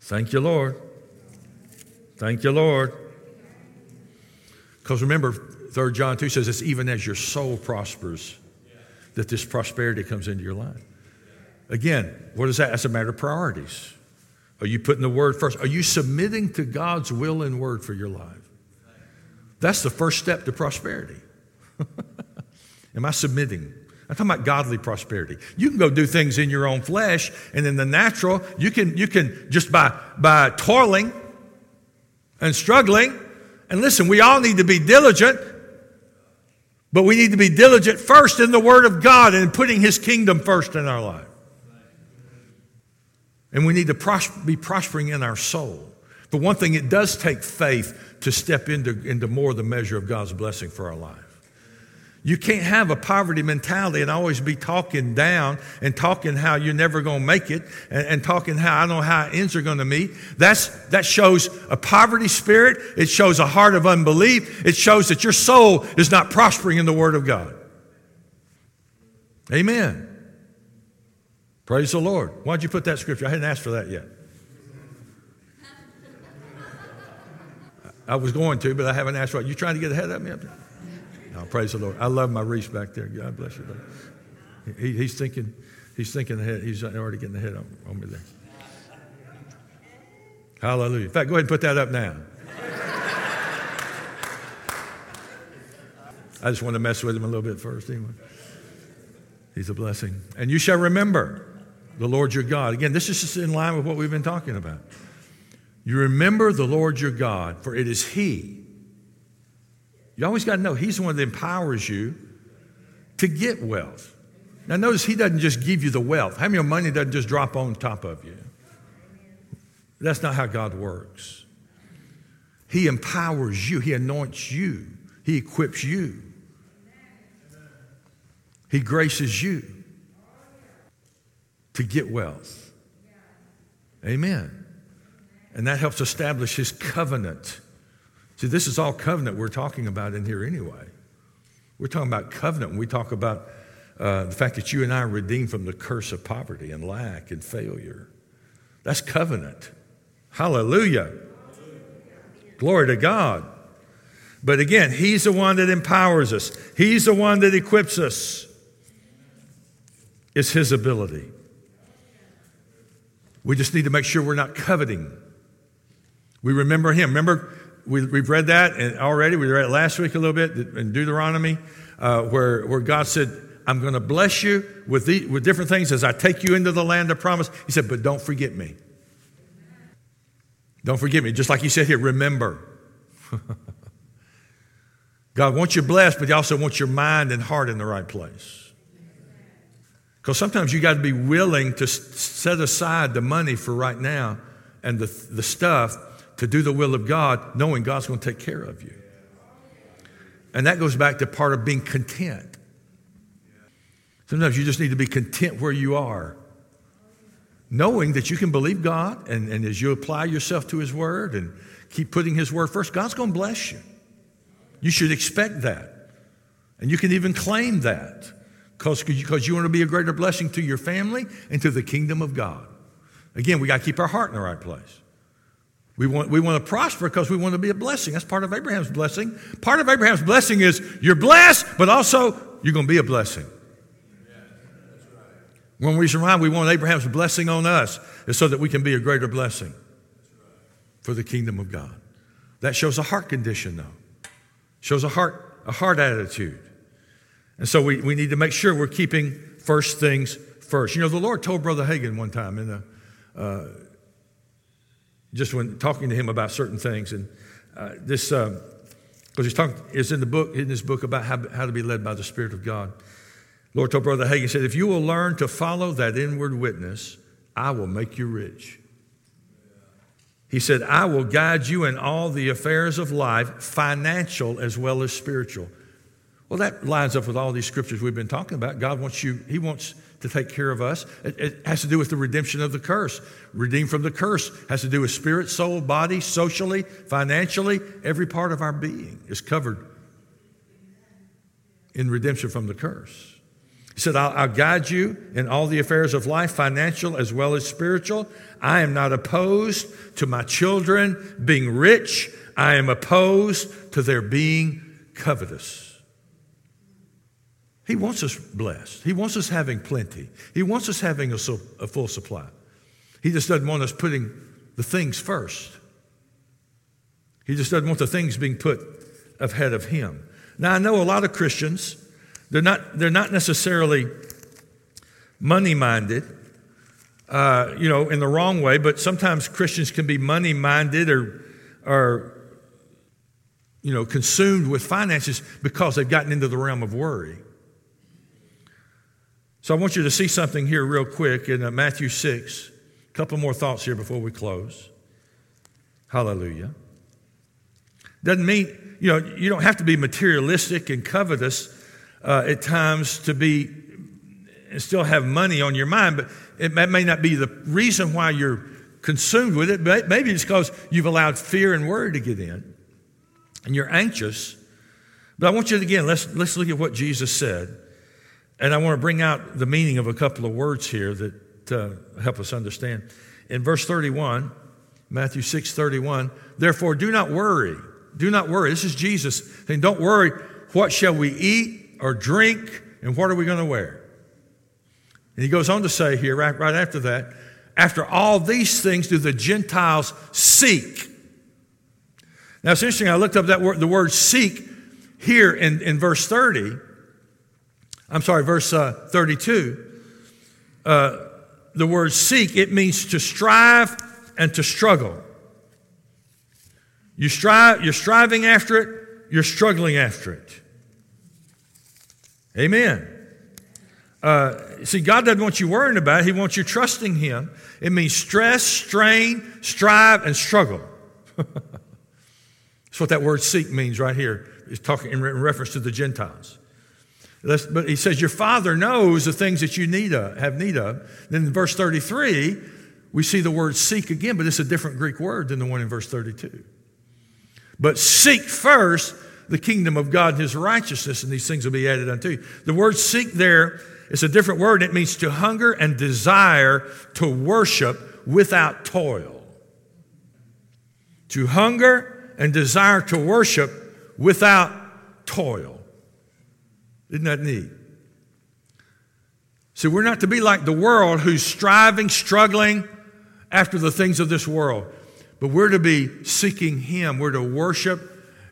Speaker 1: Thank you, Lord. Thank you, Lord. Because remember, 3 John 2 says it's even as your soul prospers that this prosperity comes into your life. Again, what is that? That's a matter of priorities. Are you putting the word first? Are you submitting to God's will and word for your life? That's the first step to prosperity. *laughs* Am I submitting? I'm talking about godly prosperity. You can go do things in your own flesh, and in the natural, you can, you can just by, by toiling and struggling. And listen, we all need to be diligent, but we need to be diligent first in the Word of God and putting His kingdom first in our life. And we need to be prospering in our soul. But one thing, it does take faith to step into, into more the measure of God's blessing for our life. You can't have a poverty mentality and always be talking down and talking how you're never going to make it and, and, talking how I don't know how ends are going to meet. That's, that shows a poverty spirit. It shows a heart of unbelief. It shows that your soul is not prospering in the Word of God. Amen. Praise the Lord. Why'd you put that scripture? I hadn't asked for that yet. *laughs* I was going to, but I haven't asked for it. You trying to get ahead of me up there? Oh, praise the Lord. I love my Reese back there. God bless you. He, he's thinking, he's thinking ahead. He's already getting ahead on, on me there. Hallelujah. In fact, go ahead and put that up now. I just want to mess with him a little bit first, anyway. He's a blessing. And you shall remember the Lord your God. Again, this is just in line with what we've been talking about. You remember the Lord your God, for it is He you always got to know He's the one that empowers you to get wealth. Now, notice He doesn't just give you the wealth. Having your money doesn't just drop on top of you. That's not how God works. He empowers you, He anoints you, He equips you, He graces you to get wealth. Amen. And that helps establish His covenant See, this is all covenant we're talking about in here anyway. We're talking about covenant when we talk about uh, the fact that you and I are redeemed from the curse of poverty and lack and failure. That's covenant. Hallelujah. Glory to God. But again, He's the one that empowers us, He's the one that equips us. It's His ability. We just need to make sure we're not coveting. We remember Him. Remember, we, have read that already. We read it last week a little bit in Deuteronomy, uh, where, where God said, I'm going to bless you with, the, with different things as I take you into the land of promise. He said, but don't forget me. Don't forget me. Just like he said here, remember. *laughs* God wants you blessed, but he also wants your mind and heart in the right place. Because sometimes you got to be willing to set aside the money for right now and the, the stuff to do the will of God, knowing God's going to take care of you. And that goes back to part of being content. Sometimes you just need to be content where you are, knowing that you can believe God, and, and as you apply yourself to His Word and keep putting His Word first, God's going to bless you. You should expect that. And you can even claim that because you want to be a greater blessing to your family and to the kingdom of God. Again, we got to keep our heart in the right place. We want, we want to prosper because we want to be a blessing. That's part of Abraham's blessing. Part of Abraham's blessing is you're blessed, but also you're going to be a blessing. One reason why we want Abraham's blessing on us is so that we can be a greater blessing for the kingdom of God. That shows a heart condition, though. Shows a heart, a heart attitude. And so we, we need to make sure we're keeping first things first. You know, the Lord told Brother Hagin one time in the, uh, just when talking to him about certain things, and uh, this, because um, he's talking, is in the book, in this book about how, how to be led by the Spirit of God. Lord told Brother Hagin, he said, if you will learn to follow that inward witness, I will make you rich. He said, I will guide you in all the affairs of life, financial as well as spiritual. Well, that lines up with all these scriptures we've been talking about. God wants you, He wants to take care of us. It, it, has to do with the redemption of the curse. Redeemed from the curse has to do with spirit, soul, body, socially, financially. Every part of our being is covered in redemption from the curse. He said, I'll, I'll, guide you in all the affairs of life, financial as well as spiritual. I am not opposed to my children being rich. I am opposed to their being covetous. He wants us blessed. He wants us having plenty. He wants us having a, a full supply. He just doesn't want us putting the things first. He just doesn't want the things being put ahead of Him. Now, I know a lot of Christians, they're not, they're not necessarily money minded, uh, you know, in the wrong way, but sometimes Christians can be money minded or, or, you know, consumed with finances because they've gotten into the realm of worry. So I want you to see something here real quick in uh, Matthew 6. A couple more thoughts here before we close. Hallelujah. Doesn't mean, you know, you don't have to be materialistic and covetous uh, at times to be and still have money on your mind, but it may not be the reason why you're consumed with it. But maybe it's because you've allowed fear and worry to get in and you're anxious. But I want you to, again, let's, let's look at what Jesus said. And I want to bring out the meaning of a couple of words here that uh, help us understand. In verse 31, Matthew 6 31, therefore do not worry. Do not worry. This is Jesus saying, Don't worry, what shall we eat or drink, and what are we going to wear? And he goes on to say here, right, right after that, after all these things do the Gentiles seek. Now it's interesting, I looked up that word, the word seek here in, in verse 30. I'm sorry, verse uh, 32. Uh, the word seek, it means to strive and to struggle. You strive, you're striving after it, you're struggling after it. Amen. Uh, see, God doesn't want you worrying about it, He wants you trusting Him. It means stress, strain, strive, and struggle. *laughs* That's what that word seek means right here. It's talking in reference to the Gentiles. But he says, Your Father knows the things that you need of, have need of. Then in verse 33, we see the word seek again, but it's a different Greek word than the one in verse 32. But seek first the kingdom of God and his righteousness, and these things will be added unto you. The word seek there is a different word. It means to hunger and desire to worship without toil. To hunger and desire to worship without toil. Isn't that neat? See, we're not to be like the world who's striving, struggling after the things of this world, but we're to be seeking Him. We're to worship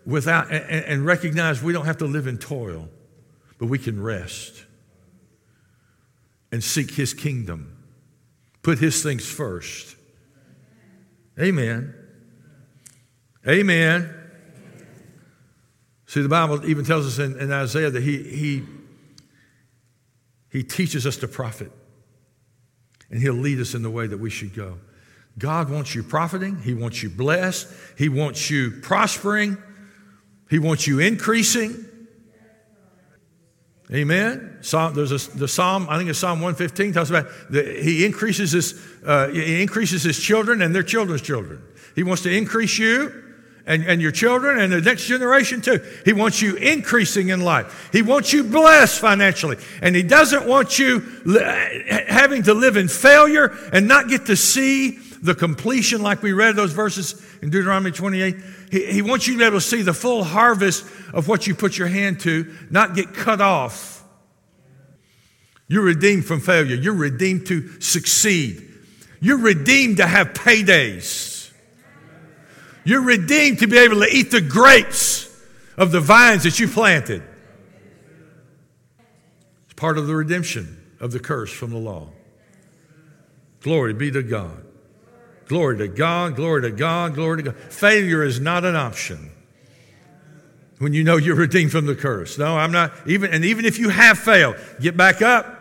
Speaker 1: without and, and recognize we don't have to live in toil, but we can rest and seek His kingdom. Put His things first. Amen. Amen. See, the Bible even tells us in, in Isaiah that he, he, he teaches us to profit, and He'll lead us in the way that we should go. God wants you profiting, He wants you blessed, He wants you prospering, He wants you increasing. Amen. Psalm, there's a, the Psalm, I think it's Psalm 115, talks about that he increases his, uh, he increases his children and their children's children. He wants to increase you and, and your children and the next generation too. He wants you increasing in life. He wants you blessed financially. And He doesn't want you having to live in failure and not get to see the completion, like we read those verses in Deuteronomy 28. He, he wants you to be able to see the full harvest of what you put your hand to, not get cut off. You're redeemed from failure. You're redeemed to succeed. You're redeemed to have paydays. You're redeemed to be able to eat the grapes of the vines that you planted. It's part of the redemption of the curse from the law. Glory be to God. Glory to God, glory to God, glory to God. Failure is not an option when you know you're redeemed from the curse. No, I'm not. Even, and even if you have failed, get back up.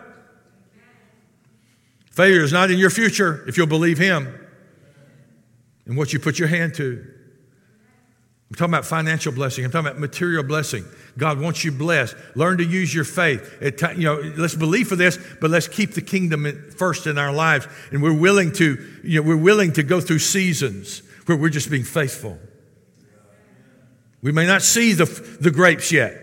Speaker 1: Failure is not in your future if you'll believe Him and what you put your hand to. I'm talking about financial blessing. I'm talking about material blessing. God wants you blessed. Learn to use your faith. It, you know, let's believe for this, but let's keep the kingdom first in our lives. And we're willing to, you know, we're willing to go through seasons where we're just being faithful. We may not see the, the grapes yet.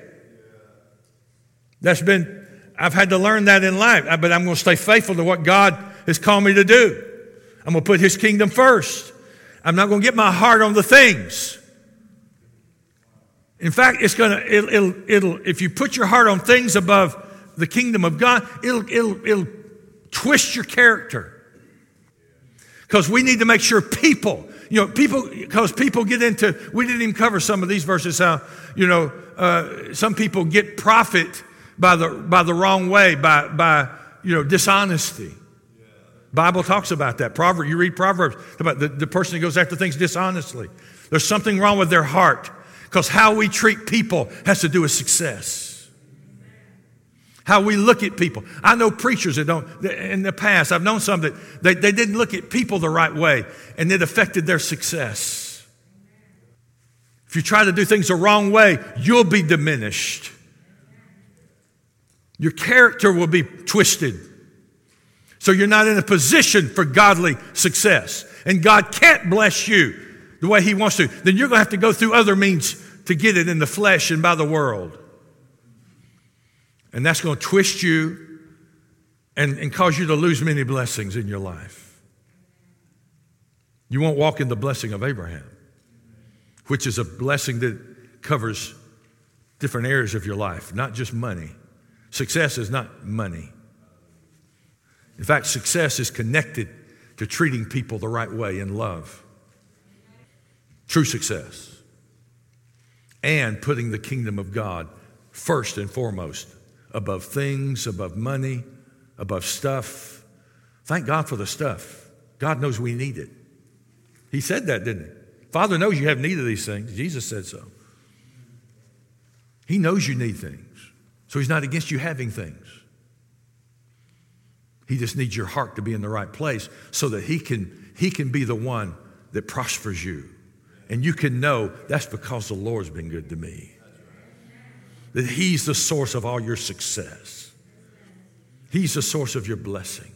Speaker 1: That's been, I've had to learn that in life, but I'm going to stay faithful to what God has called me to do. I'm going to put His kingdom first. I'm not going to get my heart on the things. In fact, it's going to, it'll, it'll, it'll, if you put your heart on things above the kingdom of God, it'll, it'll, it'll twist your character. Because we need to make sure people, you know, people, because people get into, we didn't even cover some of these verses, how, you know, uh, some people get profit by the, by the wrong way, by, by, you know, dishonesty. Bible talks about that. Proverbs, you read Proverbs about the, the person who goes after things dishonestly. There's something wrong with their heart. Because how we treat people has to do with success. How we look at people. I know preachers that don't, in the past, I've known some that they, they didn't look at people the right way and it affected their success. If you try to do things the wrong way, you'll be diminished. Your character will be twisted. So you're not in a position for godly success. And God can't bless you the way He wants to, then you're going to have to go through other means to get it in the flesh and by the world. And that's going to twist you and, and cause you to lose many blessings in your life. You won't walk in the blessing of Abraham, which is a blessing that covers different areas of your life, not just money. Success is not money. In fact, success is connected to treating people the right way in love true success, and putting the kingdom of God first and foremost above things, above money, above stuff. Thank God for the stuff. God knows we need it. He said that, didn't he? Father knows you have need of these things. Jesus said so. He knows you need things. So he's not against you having things. He just needs your heart to be in the right place so that he can, he can be the one that prospers you. And you can know that's because the Lord's been good to me. That He's the source of all your success, He's the source of your blessing.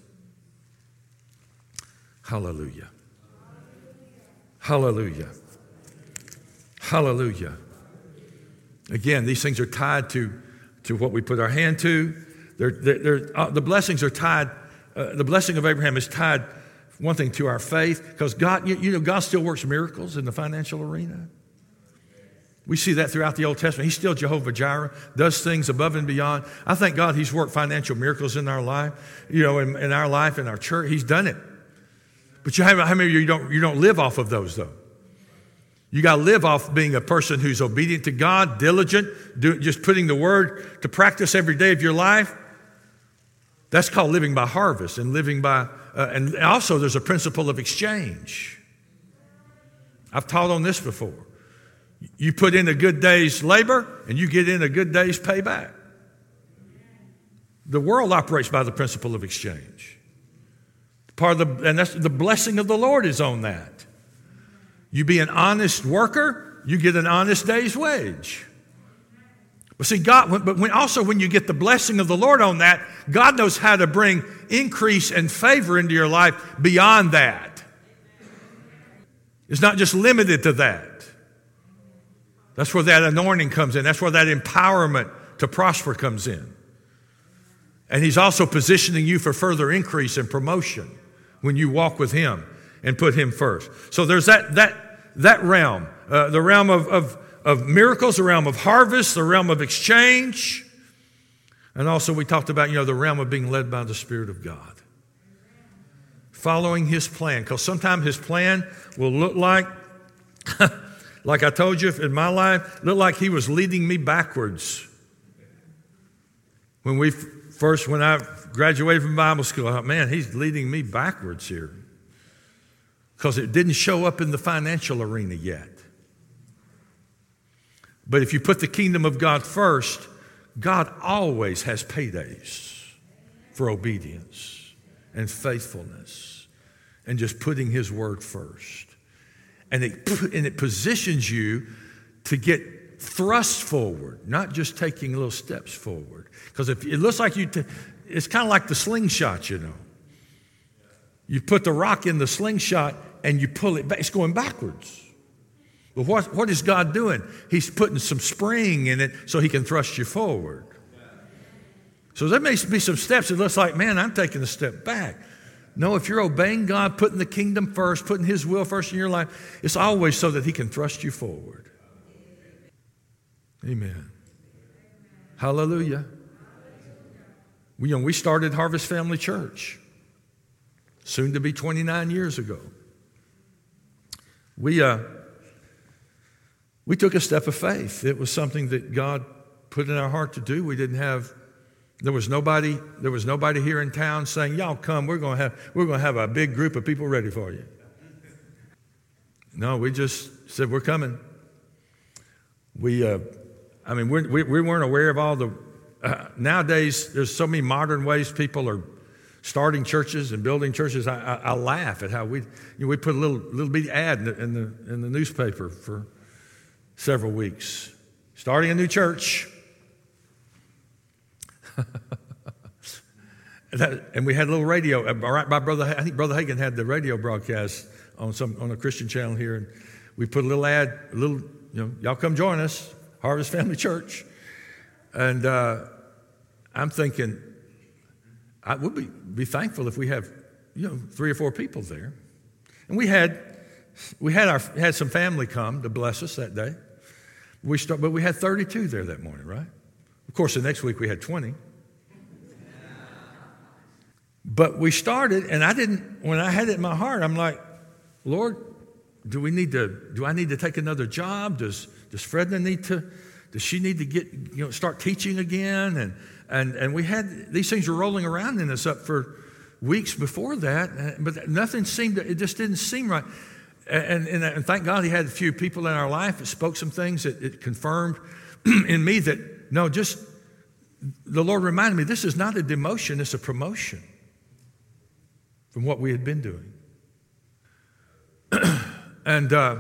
Speaker 1: Hallelujah. Hallelujah. Hallelujah. Again, these things are tied to, to what we put our hand to. They're, they're, they're, uh, the blessings are tied, uh, the blessing of Abraham is tied one thing to our faith, because God, you, you know, God still works miracles in the financial arena. We see that throughout the Old Testament. He's still Jehovah Jireh, does things above and beyond. I thank God He's worked financial miracles in our life, you know, in, in our life, in our church. He's done it. But you have, how many of you don't, you don't live off of those, though? You got to live off being a person who's obedient to God, diligent, do, just putting the word to practice every day of your life. That's called living by harvest and living by, uh, and also there's a principle of exchange. I've taught on this before. You put in a good day's labor and you get in a good day's payback. The world operates by the principle of exchange. Part of the, and that's the blessing of the Lord is on that. You be an honest worker, you get an honest day's wage. But see, God, but when, also when you get the blessing of the Lord on that, God knows how to bring increase and favor into your life beyond that. It's not just limited to that. That's where that anointing comes in. That's where that empowerment to prosper comes in. And He's also positioning you for further increase and promotion when you walk with Him and put Him first. So there's that, that, that realm, uh, the realm of, of, of miracles, the realm of harvest, the realm of exchange. And also, we talked about, you know, the realm of being led by the Spirit of God. Following His plan. Because sometimes His plan will look like *laughs* like I told you in my life, looked like he was leading me backwards. When we first, when I graduated from Bible school, I thought, man, he's leading me backwards here. Because it didn't show up in the financial arena yet. But if you put the kingdom of God first, God always has paydays for obedience and faithfulness and just putting his word first and it, *clears throat* and it positions you to get thrust forward, not just taking little steps forward. Because if it looks like you, t- it's kind of like the slingshot, you know. You put the rock in the slingshot and you pull it back, it's going backwards. But what, what is God doing? He's putting some spring in it so he can thrust you forward. So there may be some steps that looks like, man, I'm taking a step back. No, if you're obeying God, putting the kingdom first, putting His will first in your life, it's always so that He can thrust you forward. Amen. Hallelujah. We, you know, we started Harvest Family Church, soon to be 29 years ago. We, uh, we took a step of faith. It was something that God put in our heart to do. We didn't have there was nobody, there was nobody here in town saying, Y'all come, we're gonna have we're gonna have a big group of people ready for you. No, we just said we're coming. We uh, I mean, we, we weren't aware of all the. Uh, nowadays, there's so many modern ways people are starting churches and building churches. I, I, I laugh at how we you know, we put a little little bitty ad in the, in the in the newspaper for several weeks, starting a new church. *laughs* and we had a little radio. Uh, right by brother, I think Brother Hagin had the radio broadcast on some on a Christian channel here, and we put a little ad, a little, you know, y'all come join us, Harvest Family Church, and uh, I'm thinking, I would be be thankful if we have, you know, three or four people there, and we had we had our had some family come to bless us that day. We start, but we had 32 there that morning, right? Of course, the next week we had 20. But we started, and I didn't, when I had it in my heart, I'm like, Lord, do we need to, do I need to take another job? Does, does Fredna need to, does she need to get, you know, start teaching again? And, and, and we had, these things were rolling around in us up for weeks before that, but nothing seemed, to, it just didn't seem right. And, and, and, thank God he had a few people in our life that spoke some things that it confirmed *clears throat* in me that, no, just, the Lord reminded me, this is not a demotion, it's a promotion from what we had been doing. *clears throat* and, uh,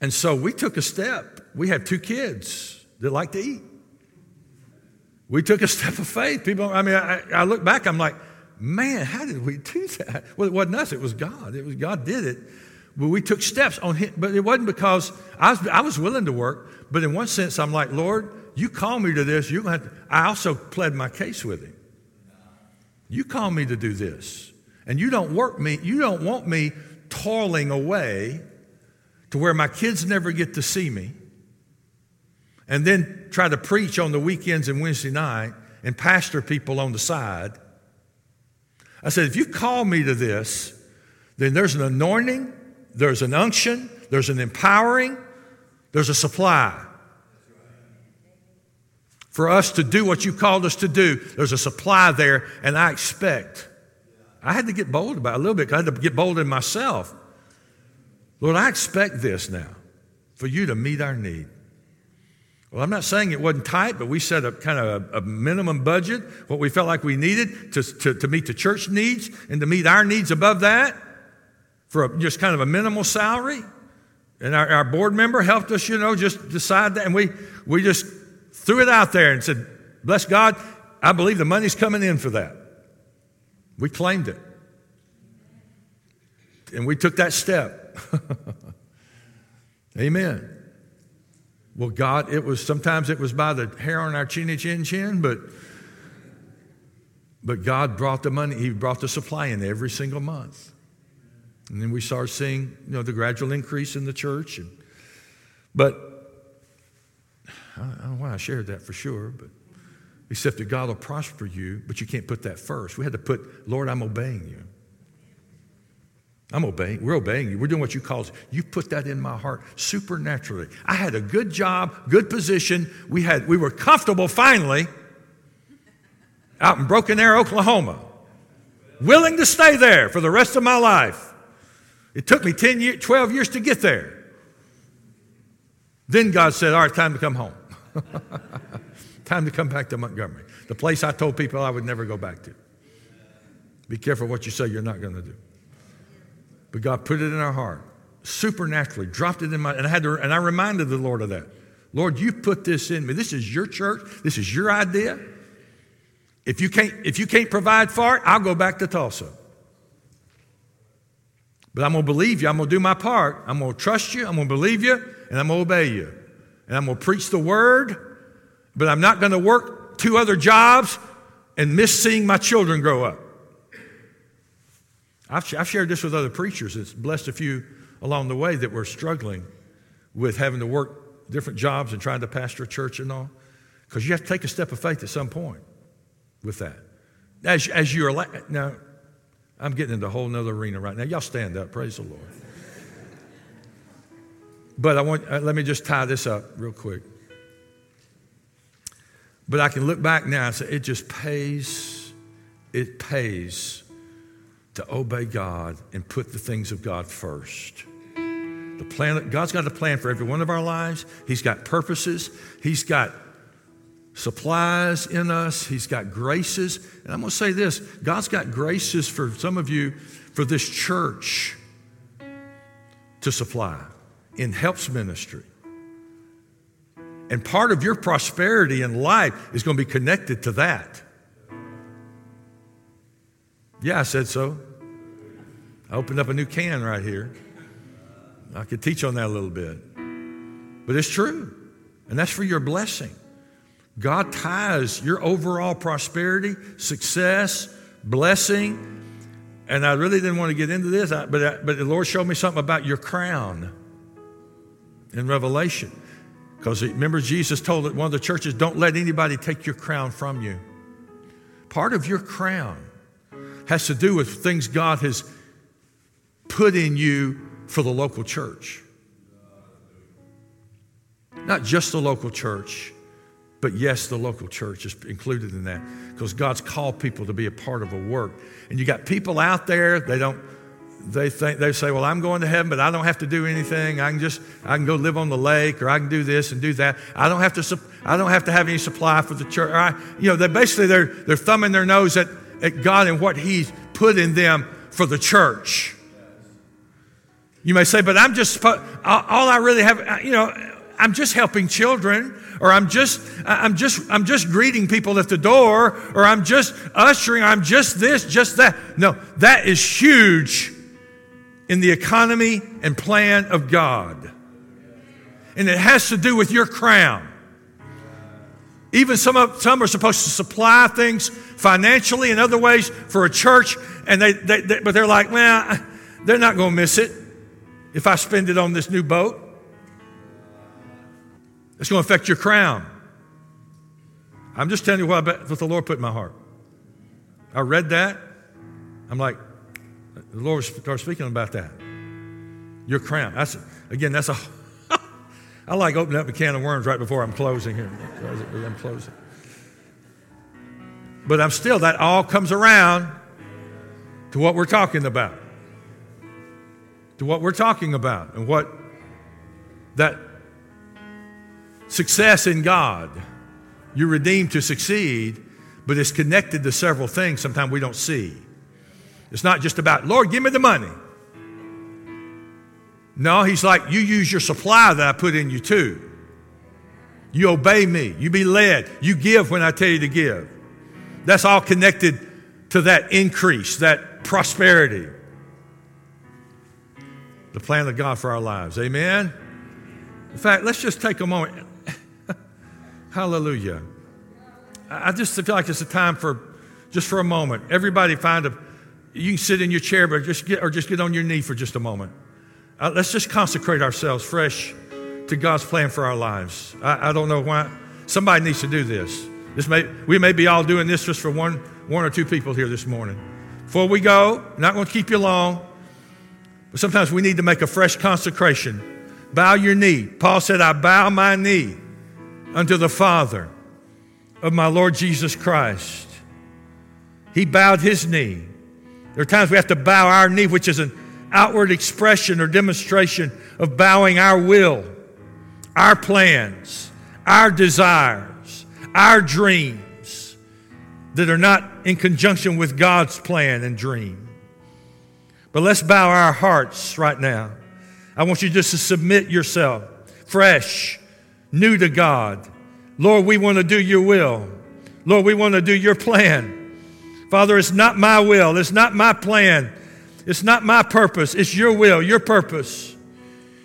Speaker 1: and so we took a step. We have two kids that like to eat. We took a step of faith. People, I mean, I, I look back, I'm like, man, how did we *laughs* do that? Well, it wasn't us, it was God. It was God did it. But we took steps on him, but it wasn't because I was, I was willing to work. But in one sense, I'm like, Lord, you call me to this. You're going to I also pled my case with him. You call me to do this. And you don't work me, you don't want me toiling away to where my kids never get to see me. and then try to preach on the weekends and Wednesday night and pastor people on the side. I said, if you call me to this, then there's an anointing, there's an unction, there's an empowering, there's a supply. For us to do what you called us to do, there's a supply there, and I expect. I had to get bold about it a little bit I had to get bold in myself. Lord, I expect this now for you to meet our need. Well, I'm not saying it wasn't tight, but we set a kind of a, a minimum budget, what we felt like we needed to, to, to, meet the church needs and to meet our needs above that for a, just kind of a minimal salary. And our, our board member helped us, you know, just decide that. And we, we just threw it out there and said, Bless God, I believe the money's coming in for that. We claimed it. And we took that step. *laughs* Amen. Well, God, it was sometimes it was by the hair on our chinny chin chin, but but God brought the money, He brought the supply in every single month. And then we started seeing, you know, the gradual increase in the church. And, but I don't know why I shared that for sure, but except that God will prosper you, but you can't put that first. We had to put, Lord, I'm obeying you. I'm obeying. We're obeying you. We're doing what you called. You put that in my heart supernaturally. I had a good job, good position. We had we were comfortable finally out in Broken Arrow, Oklahoma. Willing to stay there for the rest of my life. It took me 10 years, 12 years to get there. Then God said, All right, time to come home. *laughs* time to come back to Montgomery, the place I told people I would never go back to. Be careful what you say you're not going to do. But God put it in our heart supernaturally, dropped it in my, and I had to, and I reminded the Lord of that. Lord, you put this in me. This is your church. This is your idea. If you can't, if you can't provide for it, I'll go back to Tulsa. But I'm going to believe you. I'm going to do my part. I'm going to trust you. I'm going to believe you. And I'm going to obey you. And I'm going to preach the word. But I'm not going to work two other jobs and miss seeing my children grow up. I've, I've shared this with other preachers. It's blessed a few along the way that were struggling with having to work different jobs and trying to pastor a church and all. Because you have to take a step of faith at some point with that. As, as you're, now, I'm getting into a whole nother arena right now. Y'all stand up. Praise the Lord. But I want, uh, let me just tie this up real quick. But I can look back now and say it just pays, it pays to obey God and put the things of God first. The plan, God's got a plan for every one of our lives. He's got purposes. He's got supplies in us. He's got graces. And I'm going to say this God's got graces for some of you for this church to supply in helps ministry. And part of your prosperity in life is going to be connected to that. Yeah, I said so. I opened up a new can right here. I could teach on that a little bit. But it's true. And that's for your blessing. God ties your overall prosperity, success, blessing. And I really didn't want to get into this, but, but the Lord showed me something about your crown in Revelation. Because remember, Jesus told one of the churches, don't let anybody take your crown from you. Part of your crown has to do with things God has put in you for the local church. Not just the local church, but yes, the local church is included in that because God's called people to be a part of a work. And you got people out there, they don't they think they say, "Well, I'm going to heaven, but I don't have to do anything. I can just I can go live on the lake, or I can do this and do that. I don't have to I don't have to have any supply for the church." I, you know, they basically they're they're thumbing their nose at, at God and what He's put in them for the church. You may say, "But I'm just all I really have, uh, you know, I'm just helping children." Or I'm just, I'm just, I'm just greeting people at the door, or I'm just ushering, I'm just this, just that. No, that is huge in the economy and plan of God. And it has to do with your crown. Even some, of, some are supposed to supply things financially and other ways for a church, and they, they, they but they're like, well, they're not going to miss it if I spend it on this new boat. It's going to affect your crown. I'm just telling you what, what the Lord put in my heart. I read that. I'm like, the Lord started speaking about that. Your crown. That's again. That's a. *laughs* I like opening up a can of worms right before I'm closing here. I'm closing. But I'm still. That all comes around to what we're talking about. To what we're talking about and what that success in God. You're redeemed to succeed, but it's connected to several things sometimes we don't see. It's not just about, Lord, give me the money. No, he's like, you use your supply that I put in you too. You obey me. You be led. You give when I tell you to give. That's all connected to that increase, that prosperity. The plan of God for our lives. Amen? In fact, let's just take a moment. Hallelujah. I just feel like it's a time for just for a moment. Everybody find a you can sit in your chair, but just get, or just get on your knee for just a moment. Uh, let's just consecrate ourselves fresh to God's plan for our lives. I, I, don't know why. Somebody needs to do this. This may, we may be all doing this just for one, one or two people here this morning. Before we go, not going to keep you long, but sometimes we need to make a fresh consecration. Bow your knee. Paul said, I bow my knee unto the Father of my Lord Jesus Christ. He bowed his knee. There are times we have to bow our knee, which is an outward expression or demonstration of bowing our will, our plans, our desires, our dreams that are not in conjunction with God's plan and dream. But let's bow our hearts right now. I want you just to submit yourself, fresh, new to God. Lord, we want to do your will. Lord, we want to do your plan. Father, it's not my will, it's not my plan, it's not my purpose, it's your will, your purpose,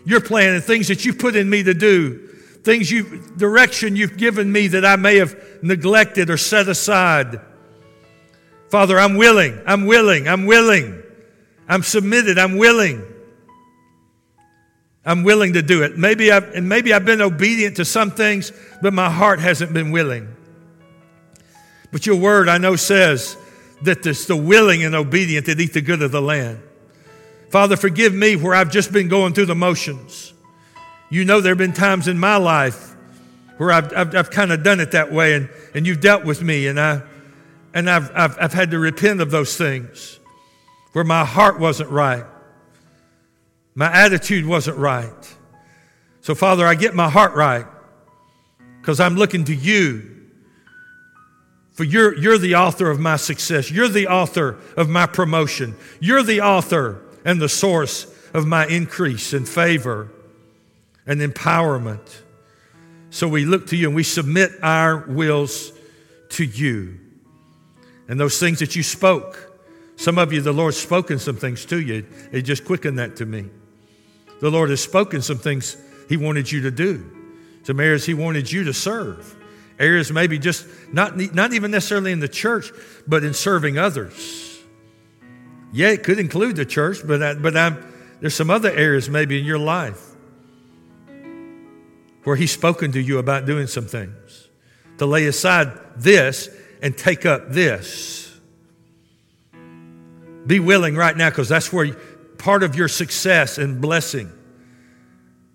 Speaker 1: your plan, and things that you put in me to do, things you, direction you've given me that I may have neglected or set aside. Father, I'm willing, I'm willing, I'm willing, I'm submitted, I'm willing. I'm willing to do it. Maybe I've, and maybe I've been obedient to some things, but my heart hasn't been willing. But your word, I know, says that it's the willing and obedient that eat the good of the land. Father, forgive me where I've just been going through the motions. You know, there have been times in my life where I've, I've, I've kind of done it that way, and, and you've dealt with me, and, I, and I've, I've, I've had to repent of those things where my heart wasn't right, my attitude wasn't right. So, Father, I get my heart right because I'm looking to you for you're, you're the author of my success. You're the author of my promotion. You're the author and the source of my increase and favor and empowerment. So we look to you and we submit our wills to you. And those things that you spoke, some of you, the Lord's spoken some things to you. It just quickened that to me. The Lord has spoken some things He wanted you to do, some areas He wanted you to serve areas maybe just not, not even necessarily in the church, but in serving others. Yeah, it could include the church, but, I, but I'm, there's some other areas maybe in your life where He's spoken to you about doing some things. To lay aside this and take up this. Be willing right now because that's where part of your success and blessing.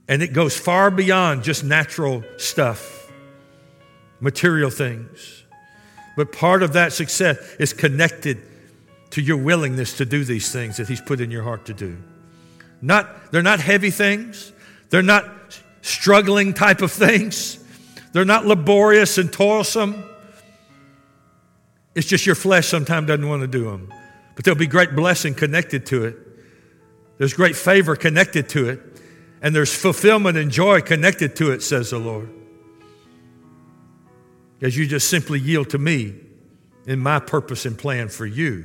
Speaker 1: And it goes far beyond just natural stuff material things. But part of that success is connected to your willingness to do these things that He's put in your heart to do. Not, they're not heavy things, they're not struggling type of things, they're not laborious and toilsome. It's just your flesh sometimes doesn't want to do them. But there'll be great blessing connected to it. There's great favor connected to it. And there's fulfillment and joy connected to it, says the Lord as you just simply yield to me in my purpose and plan for you.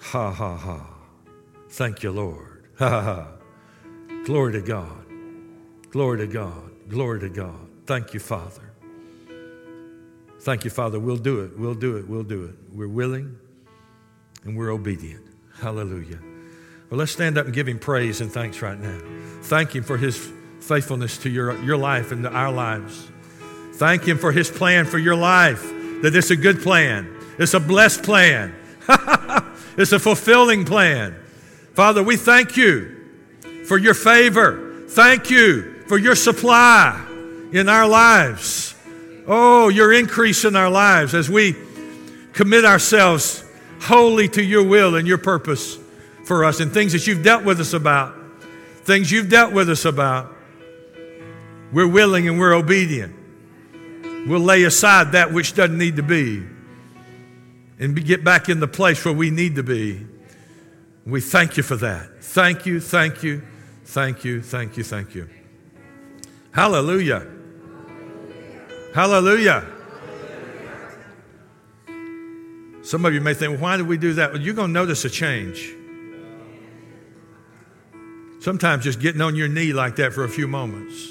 Speaker 1: Ha ha ha. Thank you, Lord. *laughs* Ha ha ha. Glory to God. Glory to God. Glory to God. Thank you, Father. Thank you, Father. We'll do it. We'll do it. We'll do it. We're willing and we're obedient. Hallelujah. Let's stand up and give him praise and thanks right now. Thank him for his faithfulness to your, your life and to our lives. Thank Him for His plan for your life, that it's a good plan, it's a blessed plan, *laughs* it's a fulfilling plan. Father, we thank you for your favor. Thank you for your supply in our lives. Oh, your increase in our lives as we commit ourselves wholly to your will and your purpose for us and things that you've dealt with us about. Things you've dealt with us about. We're willing and we're obedient. We'll lay aside that which doesn't need to be and get back in the place where we need to be. We thank you for that. Thank you, thank you, thank you, thank you, thank you. Hallelujah. Hallelujah. Some of you may think, well, why did we do that? Well, you're going to notice a change. Sometimes just getting on your knee like that for a few moments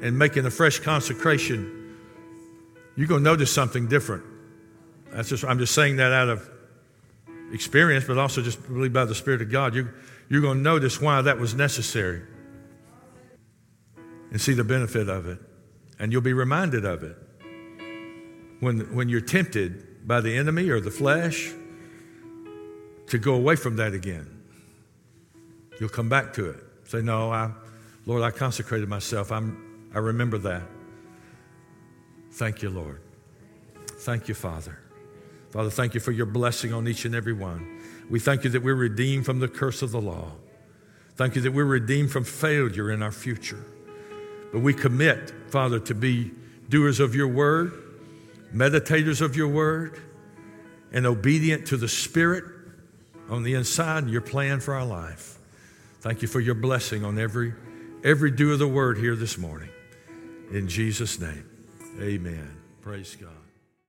Speaker 1: and making a fresh consecration, you're going to notice something different. That's just, I'm just saying that out of experience, but also just really by the Spirit of God. You're, you're going to notice why that was necessary and see the benefit of it. And you'll be reminded of it. When, when you're tempted by the enemy or the flesh to go away from that again, you'll come back to it. Say, No, I, Lord, I consecrated myself. I'm, I remember that. Thank you, Lord. Thank you, Father. Father, thank you for your blessing on each and every one. We thank you that we're redeemed from the curse of the law. Thank you that we're redeemed from failure in our future. But we commit, Father, to be doers of your word, meditators of your word, and obedient to the Spirit on the inside and your plan for our life. Thank you for your blessing on every, every do of the word here this morning. In Jesus' name, amen. Praise God.